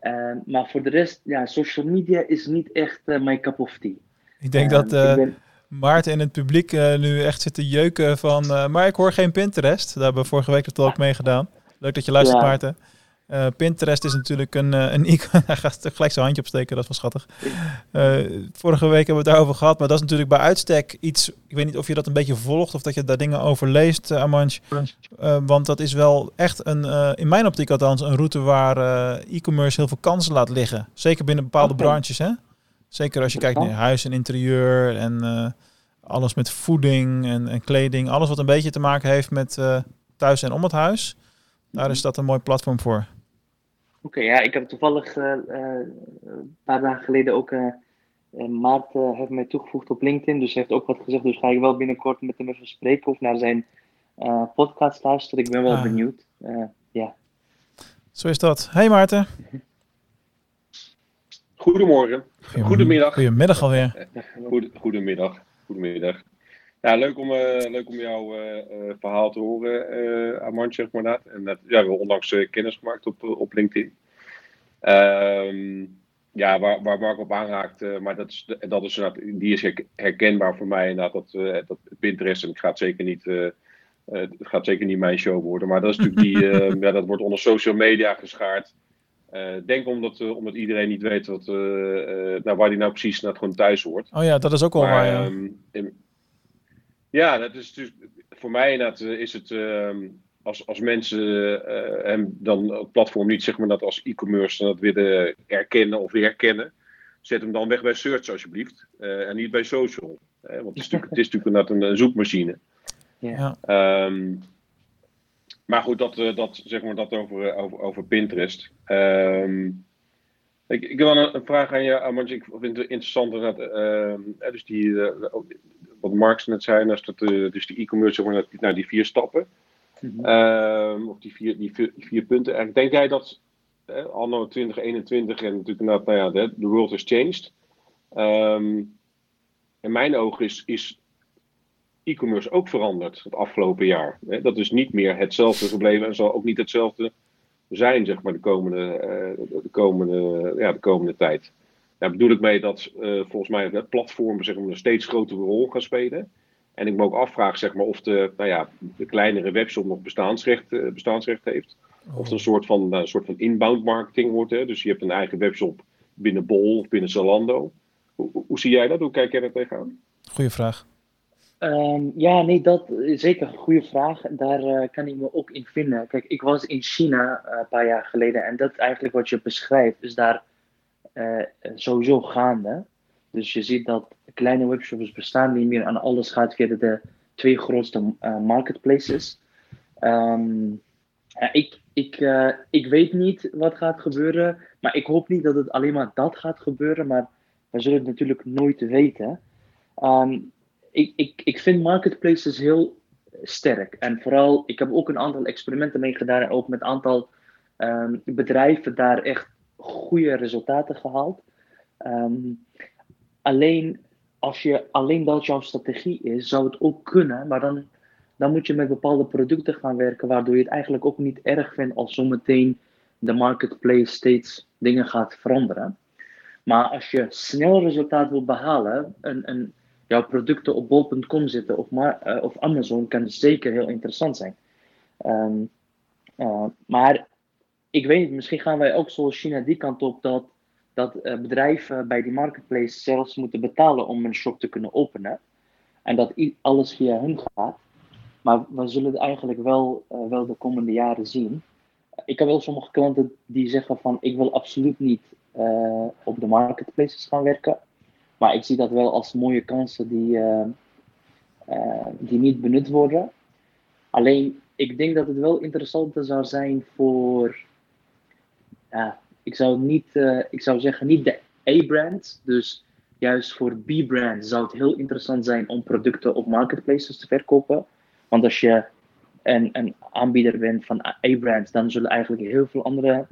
Ehm, maar voor de rest, ja, social media is niet echt eh, mijn cup of tea. Ik denk Ehm, dat eh, ik ben- Maarten in het publiek eh, nu echt zit te jeuken van... eh, maar ik hoor geen Pinterest. Daar hebben we vorige week toch ook mee gedaan. Leuk dat je luistert, Ja. Maarten. Eh, Pinterest is natuurlijk een, eh, een icon. Hij gaat gelijk zijn handje opsteken, dat was wel schattig. Eh, vorige week hebben we het daarover gehad, maar dat is natuurlijk bij uitstek iets. Ik weet niet of je dat een beetje volgt of dat je daar dingen over leest, uh, want dat is wel echt een, in mijn optiek althans, een route waar e-commerce heel veel kansen laat liggen. Zeker binnen bepaalde Okay. branches. Hè? Zeker als je kijkt naar huis en interieur en uh, alles met voeding en, en, kleding. Alles wat een beetje te maken heeft met uh, thuis en om het huis. Daar is dat een mooi platform voor. Oké, ja, ik heb toevallig uh, een paar dagen geleden ook Maart heeft mij toegevoegd op LinkedIn. Dus hij heeft ook wat gezegd. Dus ga ik wel binnenkort met hem even spreken of naar zijn podcast luisteren. Ik ben wel ah. benieuwd. ja. Zo is dat. Hey Maarten. Goedemorgen. Goedemiddag. Goedemiddag alweer. Goed, goedemiddag. Goedemiddag. Ja, leuk om, uh, leuk om jouw verhaal te horen, Armand, zeg maar dat. En dat, ja, we hebben onlangs kennis gemaakt op, op LinkedIn. Um, ja, waar, waar Mark op aanraakt, maar dat is, dat is, die is herkenbaar voor mij inderdaad, dat, dat Pinterest, en ik ga het zeker niet... het gaat zeker niet mijn show worden, maar dat is natuurlijk die, ja, dat wordt onder social media geschaard. Uh, denk omdat, uh, omdat iedereen niet weet wat, uh, nou, waar hij nou precies naar gewoon thuis hoort. Oh ja, dat is ook wel waar. Ja. Um, ja, dat is dus voor mij inderdaad is het ehm, als, als mensen hem dan het platform niet zeg maar dat als e-commerce dat willen erkennen of herkennen, zet hem dan weg bij search alsjeblieft en niet bij social. want het is natuurlijk, het is natuurlijk inderdaad een, een zoekmachine. Ja. Um, maar goed, dat, eh, dat, zeg maar dat over, eh, over, over Pinterest. Um, ik, ik wil een, een vraag aan je, want ik vind het interessant dat, uh, dus die, uh, wat Marx net zei, dat, dus die e-commerce, zeg maar, naar die vier stappen. Mm -hmm. of die vier, die vier, die vier punten. En denk jij dat uh, anno 2021 en natuurlijk inderdaad, nou ja, de, world has changed. Um, in mijn ogen is, is e-commerce ook veranderd het afgelopen jaar. Dat is niet meer hetzelfde gebleven en zal ook niet hetzelfde zijn, zeg maar, de komende, uh, de komende, ja, de komende tijd. Daar bedoel ik mee dat uh, volgens mij de platformen zeg maar, een steeds grotere rol gaan spelen. En ik me ook afvraag zeg maar, of de, nou ja, de kleinere webshop nog bestaansrecht, uh, bestaansrecht heeft. Of het een soort van, een soort van inbound marketing wordt. Hè? Dus je hebt een eigen webshop binnen Bol of binnen Zalando. Hoe, hoe zie jij dat? Hoe kijk jij daar tegenaan? Goeie vraag. Um, ja, nee, dat is zeker een goede vraag. Daar uh, kan ik me ook in vinden. Kijk, ik was in China uh, een paar jaar geleden en dat eigenlijk wat je beschrijft is daar uh, sowieso gaande. Dus je ziet dat kleine webshops bestaan niet meer aan alles gaat via de twee grootste marketplaces. Um, ik, ik, ik weet niet wat gaat gebeuren, maar ik hoop niet dat het alleen maar dat gaat gebeuren, maar we zullen het natuurlijk nooit weten. Um, ik, ik, ik vind marketplaces heel sterk. En vooral, ik heb ook een aantal experimenten mee gedaan en ook met een aantal um, bedrijven daar echt goede resultaten gehaald. Um, alleen als je alleen dat jouw strategie is, zou het ook kunnen, maar dan, dan moet je met bepaalde producten gaan werken, waardoor je het eigenlijk ook niet erg vindt als zometeen de marketplace steeds dingen gaat veranderen. Maar als je snel resultaat wil behalen, een jouw producten op bol.com zitten of, uh, of Amazon kan zeker heel interessant zijn. Um, uh, maar ik weet niet, misschien gaan wij ook zoals China die kant op dat, dat uh, bedrijven bij die marketplace zelfs moeten betalen om een shop te kunnen openen. En dat alles via hun gaat. Maar we zullen het eigenlijk wel, wel de komende jaren zien. Ik heb wel sommige klanten die zeggen van ik wil absoluut niet op de marketplaces gaan werken. Maar ik zie dat wel als mooie kansen die, uh, uh, die niet benut worden. Alleen, ik denk dat het wel interessanter zou zijn voor, ja, ik zou niet, uh, ik zou zeggen niet de A-brand. Dus juist voor B-brand zou het heel interessant zijn om producten op marketplaces te verkopen. Want als je een, een aanbieder bent van A-brand, dan zullen eigenlijk heel veel andere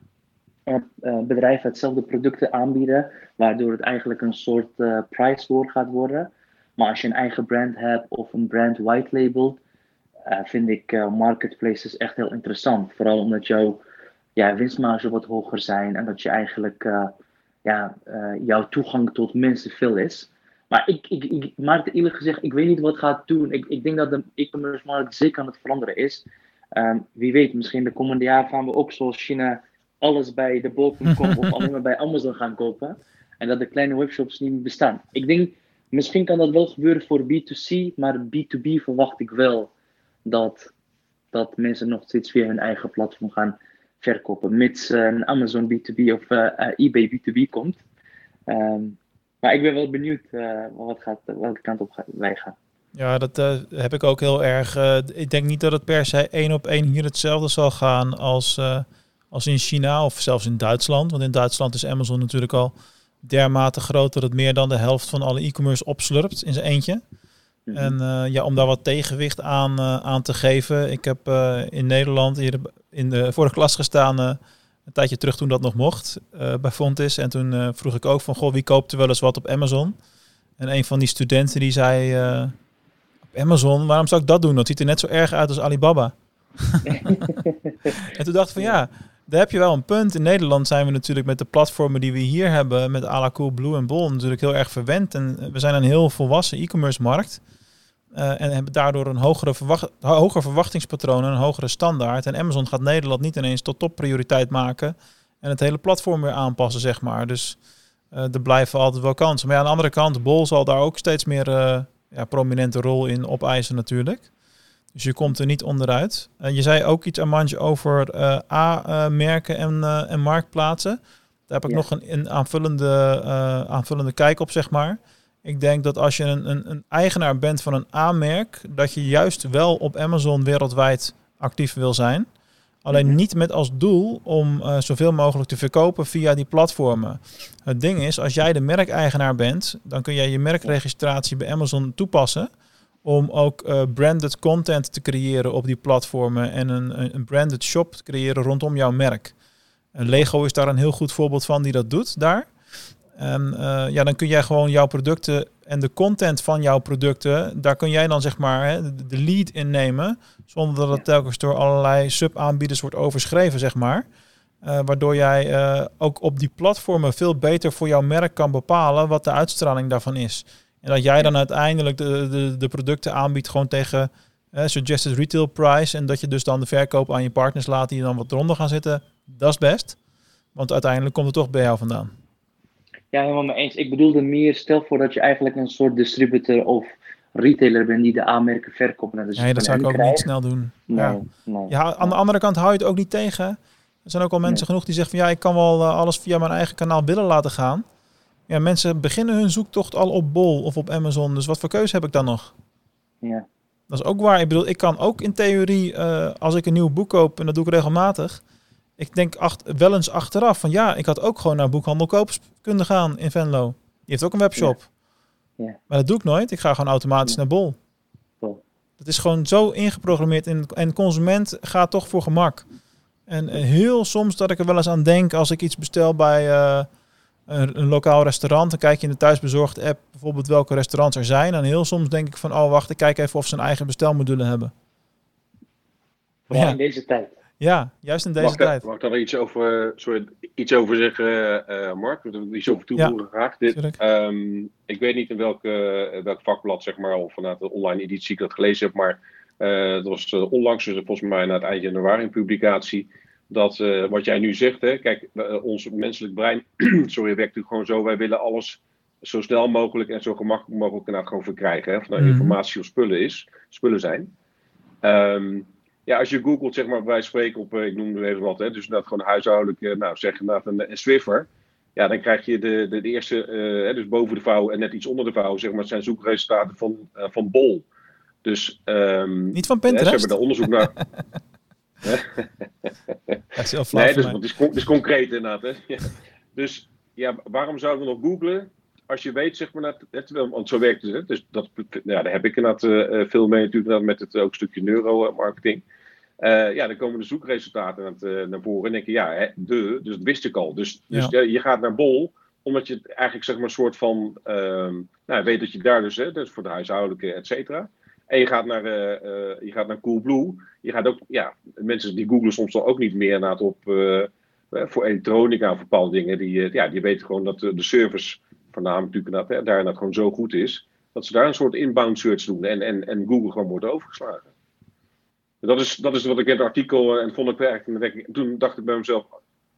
bedrijven hetzelfde producten aanbieden, waardoor het eigenlijk een soort uh, price war gaat worden. Maar als je een eigen brand hebt of een brand white labelt, uh, vind ik marketplaces echt heel interessant. Vooral omdat jouw ja, winstmarge wat hoger zijn en dat je eigenlijk ja, jouw toegang tot mensen veel is. Maar ik, ik, ik maak eerlijk gezegd, ik weet niet wat gaat doen. Ik, ik denk dat de e-commerce markt zeker aan het veranderen is. Um, wie weet, misschien de komende jaren gaan we ook zoals China alles bij de bol.com of alleen maar bij Amazon gaan kopen. En dat de kleine webshops niet meer bestaan. Ik denk, misschien kan dat wel gebeuren voor B2C, maar B2B verwacht ik wel dat, dat mensen nog steeds via hun eigen platform gaan verkopen. Mits uh, een Amazon B2B of uh, eBay B2B komt. Um, Maar ik ben wel benieuwd uh, wat gaat, welke kant op wij gaan. Ja, dat uh, heb ik ook heel erg. Uh, ik denk niet dat het per se één op één hier hetzelfde zal gaan als, als in China of zelfs in Duitsland. Want in Duitsland is Amazon natuurlijk al dermate groot dat het meer dan de helft van alle e-commerce opslurpt in zijn eentje. Mhm. En ja, om daar wat tegenwicht aan, aan te geven. Ik heb in Nederland hier in de vorige klas gestaan een tijdje terug toen dat nog mocht bij Fontis. En toen vroeg ik ook van, goh, wie koopt er wel eens wat op Amazon? En een van die studenten die zei, op Amazon, waarom zou ik dat doen? Dat ziet er net zo erg uit als Alibaba. en toen dacht ik van, ja, daar heb je wel een punt. In Nederland zijn we natuurlijk met de platformen die we hier hebben, met Alacool, Blue en Bol, natuurlijk heel erg verwend. En we zijn een heel volwassen e-commerce markt. Uh, en hebben daardoor een hogere verwacht, hoger verwachtingspatroon en een hogere standaard. En Amazon gaat Nederland niet ineens tot topprioriteit maken en het hele platform weer aanpassen, zeg maar. Dus uh, er blijven altijd wel kansen. Maar ja, aan de andere kant, Bol zal daar ook steeds meer uh, ja, prominente rol in opeisen natuurlijk. Dus je komt er niet onderuit. je zei ook iets, Amandje, over A-merken en, en marktplaatsen. Daar heb ik nog een, een aanvullende, aanvullende kijk op, zeg maar. Ik denk dat als je een, een, een eigenaar bent van een A-merk, dat je juist wel op Amazon wereldwijd actief wil zijn. Alleen mhm. niet met als doel om uh, zoveel mogelijk te verkopen via die platformen. Het ding is, als jij de merkeigenaar bent, dan kun jij je merkregistratie bij Amazon toepassen. Om ook uh, branded content te creëren op die platformen en een, een branded shop te creëren rondom jouw merk. En Lego is daar een heel goed voorbeeld van die dat doet daar. En uh, ja, dan kun jij gewoon jouw producten en de content van jouw producten, daar kun jij dan zeg maar hè, de lead in nemen, zonder dat het telkens door allerlei sub-aanbieders wordt overschreven, zeg maar. Uh, waardoor jij ook op die platformen veel beter voor jouw merk kan bepalen wat de uitstraling daarvan is. En dat jij dan uiteindelijk de, de, de producten aanbiedt gewoon tegen uh, suggested retail price. En dat je dus dan de verkoop aan je partners laat die dan wat eronder gaan zitten. Dat is best. Want uiteindelijk komt het toch bij jou vandaan. Ja, helemaal mee eens. Ik bedoelde meer, stel voor dat je eigenlijk een soort distributor of retailer bent die de aanmerken verkoopt naar de Nee, dat zou ik ook niet snel doen. ja. ja, aan de andere kant hou je het ook niet tegen. Er zijn ook al mensen genoeg die zeggen van ja, ik kan wel eh, alles via mijn eigen kanaal binnen laten gaan. Ja, mensen beginnen hun zoektocht al op Bol of op Amazon. Dus wat voor keuze heb ik dan nog? Ja. Dat is ook waar. Ik bedoel, ik kan ook in theorie, uh, als ik een nieuw boek koop, en dat doe ik regelmatig, ik denk acht, wel eens achteraf van ja, ik had ook gewoon naar boekhandel koopers kunnen gaan in Venlo. Die heeft ook een webshop. Ja. Maar dat doe ik nooit. Ik ga gewoon automatisch naar Bol. Bol. Dat is gewoon zo ingeprogrammeerd en, en consument gaat toch voor gemak. En, heel soms dat ik er wel eens aan denk als ik iets bestel bij uh, een, een, lokaal restaurant. Dan kijk je in de thuisbezorgd app bijvoorbeeld welke restaurants er zijn. En heel soms denk ik van oh wacht, ik kijk even of ze een eigen bestelmodule hebben. Vooral ja. in deze tijd. Ja, juist in deze mag tijd. Mag ik daar iets over, sorry, iets over zeggen, uh, Mark? Ik wil iets over toevoegen graag. Dit, um, ik weet niet in welke, eh, welk vakblad, zeg maar, of vanuit de online editie ik dat gelezen heb, maar uh, dat was onlangs, dus volgens mij na het eind januari, een publicatie. Dat wat jij nu zegt, hè, kijk, ons menselijk brein, sorry, werkt natuurlijk gewoon zo. Wij willen alles zo snel mogelijk en zo gemakkelijk mogelijk inderdaad gewoon verkrijgen. Hè, of nou informatie of spullen is, spullen zijn. Um, ja, als je googelt, zeg maar, wij spreken op, eh, ik noem er even wat, hè, dus dat gewoon huishoudelijk, eh, nou zeg inderdaad een, een Swiffer. Ja, dan krijg je de, de, de eerste, uh, dus boven de vouw en net iets onder de vouw, zeg maar, zijn zoekresultaten van, van Bol. Dus, um, Niet van Pinterest? Hè, ze hebben er onderzoek naar. nee, dus, het, is, het is concreet inderdaad. Hè. Ja. Dus ja, waarom zouden we nog googlen als je weet, zeg maar, dat, het, want zo werkt het. Dus dat, ja, daar heb ik inderdaad uh, veel mee natuurlijk met het ook stukje neuromarketing. Uh, ja, dan komen de zoekresultaten naar, het, naar voren en denk je, ja, hè, de, dus dat wist ik al. Dus, dus je gaat naar Bol, omdat je eigenlijk zeg maar een soort van, uh, nou, weet dat je daar dus, hè, dus voor de huishoudelijke, et cetera. En je gaat naar, uh, uh, je gaat naar Coolblue. Je gaat ook, ja, mensen die googlen soms dan ook niet meer naar op, voor elektronica of bepaalde dingen. Die, ja, die weten gewoon dat de service voornamelijk natuurlijk dat, daar dat gewoon zo goed is, dat ze daar een soort inbound search doen en, en, en Google gewoon wordt overgeslagen. dat is, dat is wat ik in het artikel eh, en vond ik eigenlijk, toen dacht ik bij mezelf,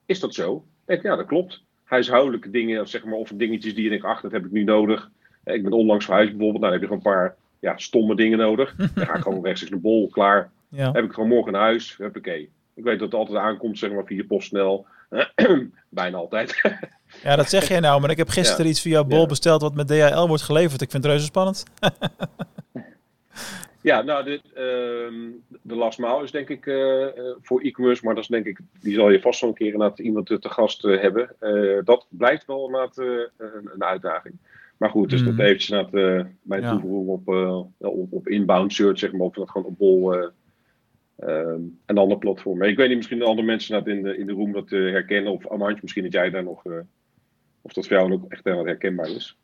is dat zo? Ik, ja, dat klopt. Huishoudelijke dingen, of, zeg maar, of dingetjes die je denkt, ach, dat heb ik nu nodig. Ik ben onlangs verhuisd bijvoorbeeld, nou dan heb je gewoon een paar ja, stomme dingen nodig. Dan ga ik gewoon rechtstreeks naar bol, klaar. Ja. heb ik gewoon morgen naar huis, huppakee. Ik weet dat het altijd aankomt, zeg maar, via PostNL. Bijna altijd. Ja, dat zeg jij nou, maar ik heb gisteren iets via Bol Ja. besteld wat met DHL wordt geleverd. Ik vind het reuze spannend. Ja, nou, de, ehm, de last mile is denk ik eh, eh, voor e-commerce, maar dat is denk ik, die zal je vast een keer inderdaad iemand te, gast eh, hebben. Dat blijft wel inderdaad een, een uitdaging. Maar goed, dus Mhm. dat eventjes inderdaad eh mijn Ja. toevoeging op, eh, op, op inbound search, zeg maar, of dat gewoon op bol eh, ehm, en andere platformen. Ik weet niet, misschien de andere mensen inderdaad in de, in de room dat eh, herkennen, of Amantje, misschien dat jij daar nog, eh, of dat voor jou ook echt helemaal herkenbaar is.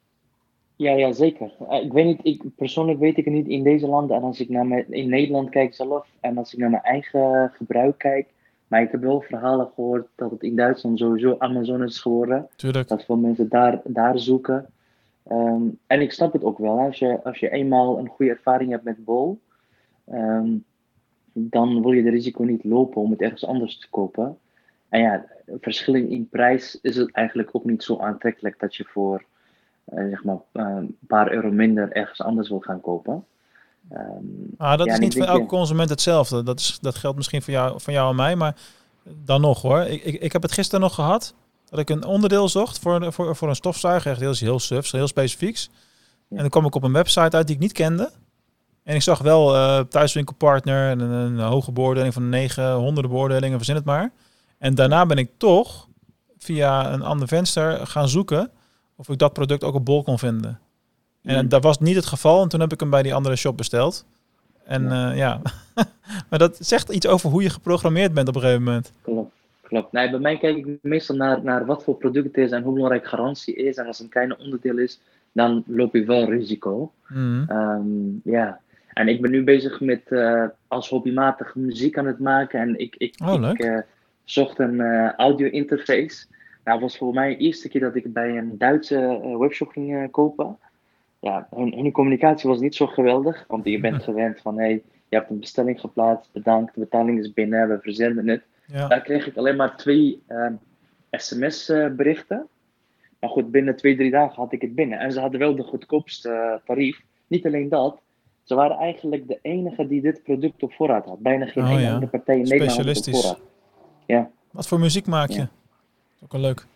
Ja, ja, zeker. Eh, ik weet niet, ik, persoonlijk weet ik het niet in deze landen. En als ik naar mijn, in Nederland kijk zelf, en als ik naar mijn eigen gebruik kijk, maar ik heb wel verhalen gehoord dat het in Duitsland sowieso Amazon is geworden. Tuurlijk. Dat veel mensen daar, daar zoeken. Ehm, en ik snap het ook wel. Als je, als je eenmaal een goede ervaring hebt met Bol, ehm, dan wil je de risico niet lopen om het ergens anders te kopen. En ja, verschillen in prijs is het eigenlijk ook niet zo aantrekkelijk dat je voor eh, zeg maar, eh, een paar euro minder ergens anders wil gaan kopen. Ehm, Ah, dat Ja, is niet voor elke consument hetzelfde. Dat, is, dat geldt misschien voor jou, voor jou en mij, maar dan nog hoor. Ik, ik, ik heb het gisteren nog gehad dat ik een onderdeel zocht voor, voor, voor een stofzuiger. Echt heel, heel sufs, heel specifieks. Ja. En dan kwam ik op een website uit die ik niet kende. En ik zag wel eh thuiswinkelpartner en een, een hoge beoordeling van negen, honderden beoordelingen, verzin het maar. En daarna ben ik toch via een ander venster gaan zoeken of ik dat product ook op bol kon vinden. En dat was niet het geval. En toen heb ik hem bij die andere shop besteld. En ja, ja. maar dat zegt iets over hoe je geprogrammeerd bent op een gegeven moment. Klopt, klopt. Nee, bij mij kijk ik meestal naar, naar wat voor product het is en hoe belangrijk garantie is. En als het een klein onderdeel is, dan loop ik wel risico. Mhm. Ehm, ja, en ik ben nu bezig met eh, als hobbymatig muziek aan het maken. En ik, ik, Oh, ik eh, zocht een eh, audio interface. Nou, was voor mij de eerste keer dat ik bij een Duitse webshop ging kopen. Ja, hun, hun communicatie was niet zo geweldig. Want je bent gewend van, hey, je hebt een bestelling geplaatst, bedankt, de betaling is binnen, we verzenden het. Ja. Daar kreeg ik alleen maar twee sms-berichten. Maar goed, binnen twee, drie dagen had ik het binnen. En ze hadden wel de goedkoopste eh, tarief. Niet alleen dat, ze waren eigenlijk de enige die dit product op voorraad had. Bijna geen Oh, ene ja. andere partij in Nederland had op voorraad. Ja. Wat voor muziek maak je? Ja. Ook wel leuk.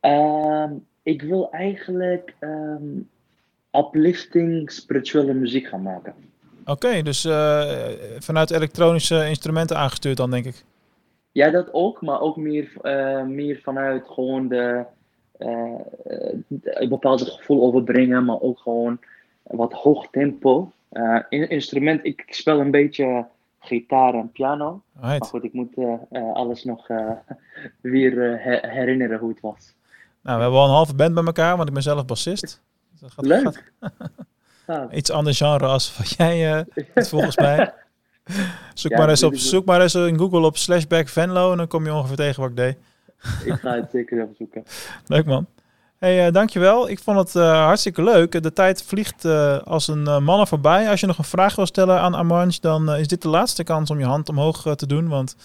Ehm, ik wil eigenlijk ehm, uplifting spirituele muziek gaan maken. Oké, dus eh, vanuit elektronische instrumenten aangestuurd dan, denk ik. Ja, dat ook, maar ook meer, eh, meer vanuit gewoon de, eh, eh, een bepaald gevoel overbrengen, maar ook gewoon wat hoog tempo. Eh, in, instrument, ik, ik speel een beetje gitaar en piano, maar goed, ik moet eh, eh, alles nog eh, weer eh, her- herinneren hoe het was. Nou, we hebben al een halve band bij elkaar, want ik ben zelf bassist. Dus dat gaat, Leuk! Ah, iets ander genre als wat jij eh, doet, volgens mij. Zoek, Ja, maar eens op, zoek maar eens in Google op slashback Venlo en dan kom je ongeveer tegen wat ik deed. ik ga het zeker even zoeken. Leuk man. Hey, eh, dankjewel. Ik vond het eh, hartstikke leuk. De tijd vliegt eh, als een uh, mannen voorbij. Als je nog een vraag wil stellen aan Amanj, dan uh, is dit de laatste kans om je hand omhoog uh, te doen. Want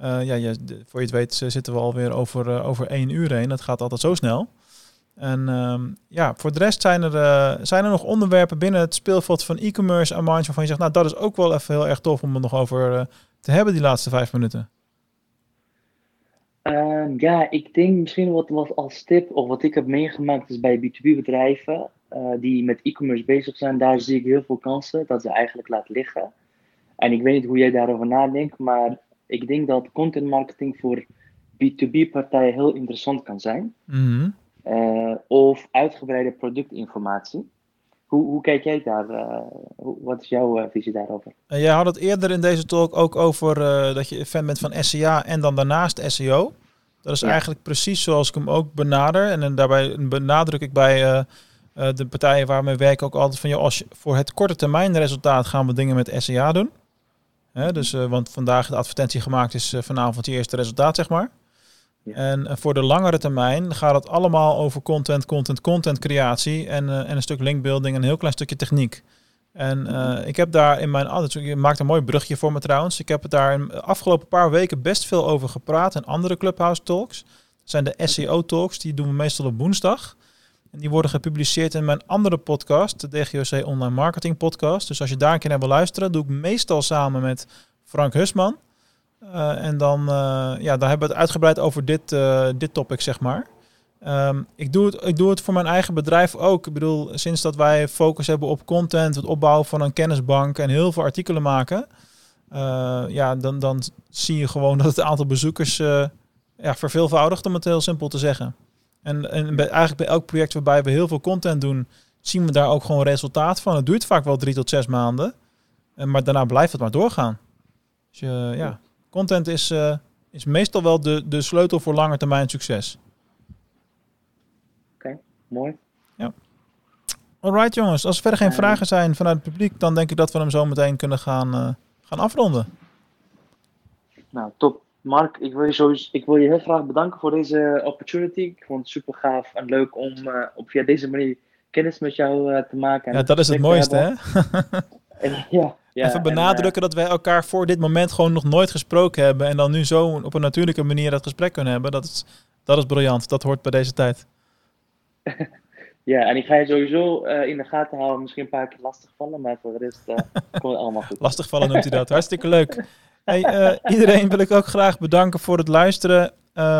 uh, ja, je, voor je het weet zitten we alweer over, uh, over één uur heen. Dat gaat altijd zo snel. En um, ja, voor de rest zijn er, uh, zijn er nog onderwerpen binnen het speelveld van e-commerce Amanj waarvan je zegt, nou dat is ook wel even heel erg tof om het nog over uh, te hebben die laatste vijf minuten. Um, ja, ik denk misschien wat, wat als tip, of wat ik heb meegemaakt, is bij B2B-bedrijven uh, die met e-commerce bezig zijn. Daar zie ik heel veel kansen dat ze eigenlijk laten liggen. En ik weet niet hoe jij daarover nadenkt, maar ik denk dat content marketing voor B2B-partijen heel interessant kan zijn. Mm -hmm. Uh, of uitgebreide productinformatie. Hoe, hoe kijk jij daar? Uh, hoe, wat is jouw uh, visie daarover? jij had het eerder in deze talk ook over dat je fan bent van SEA en dan daarnaast SEO. Dat is ja. eigenlijk precies zoals ik hem ook benader. En, en daarbij benadruk ik bij de partijen waarmee we werken ook altijd van... Joh, als je, voor het korte termijn resultaat gaan we dingen met SEA doen. Hè, dus, want vandaag de advertentie gemaakt is vanavond je eerste resultaat, zeg maar. Ja. En voor de langere termijn gaat het allemaal over content, content, content creatie en, uh, en een stuk linkbuilding en een heel klein stukje techniek. En uh, ik heb daar in mijn... Oh, je maakt een mooi brugje voor me trouwens. Ik heb het daar in de afgelopen paar weken best veel over gepraat in andere Clubhouse talks. Dat zijn de SEO talks, die doen we meestal op woensdag. En die worden gepubliceerd in mijn andere podcast, de DGOC Online Marketing Podcast. Dus als je daar een keer naar wil luisteren, doe ik meestal samen met Frank Husman. Uh, en dan, uh, ja, dan hebben we het uitgebreid over dit, uh, dit topic, zeg maar. Ehm, ik, doe het, ik doe het voor mijn eigen bedrijf ook. Ik bedoel, sinds dat wij focus hebben op content, het opbouwen van een kennisbank en heel veel artikelen maken, ja, dan, dan zie je gewoon dat het aantal bezoekers ja, verveelvoudigt, om het heel simpel te zeggen. En, en bij, eigenlijk bij elk project waarbij we heel veel content doen, zien we daar ook gewoon resultaat van. Het duurt vaak wel drie tot zes maanden, maar daarna blijft het maar doorgaan. Dus ja, content is, is meestal wel de, de sleutel voor lange termijn succes mooi. Ja. Alright jongens, als er verder geen uh, vragen zijn vanuit het publiek, dan denk ik dat we hem zo meteen kunnen gaan, uh, gaan afronden. Nou, top. Mark, ik wil, je sowieso, ik wil je heel graag bedanken voor deze opportunity. Ik vond het super gaaf en leuk om uh, op via deze manier kennis met jou te maken. Ja, dat is het mooiste, hè? en, ja, ja, Even benadrukken dat wij elkaar voor dit moment gewoon nog nooit gesproken hebben. En dan nu zo op een natuurlijke manier dat gesprek kunnen hebben. Dat is, dat is briljant. Dat hoort bij deze tijd. ja, en ik ga je sowieso uh, in de gaten houden. Misschien een paar keer lastig vallen, maar voor de rest uh, komt het allemaal goed. lastig vallen noemt hij dat. Hartstikke leuk. Hey, iedereen wil ik ook graag bedanken voor het luisteren.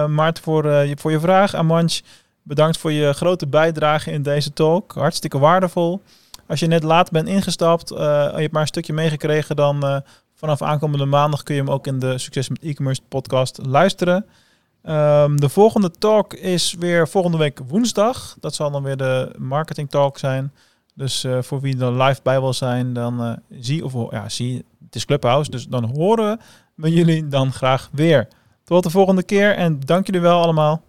Maarten, voor, je, voor je vraag. Amanch, bedankt voor je grote bijdrage in deze talk. Hartstikke waardevol. Als je net laat bent ingestapt en je hebt maar een stukje meegekregen, dan vanaf aankomende maandag kun je hem ook in de Succes met e-commerce podcast luisteren. Um, de volgende talk is weer volgende week woensdag. Dat zal dan weer de marketing talk zijn. Dus uh, voor wie er live bij wil zijn, dan zie of ja, zie, het is Clubhouse, dus dan horen we jullie dan graag weer. Tot de volgende keer en dank jullie wel allemaal.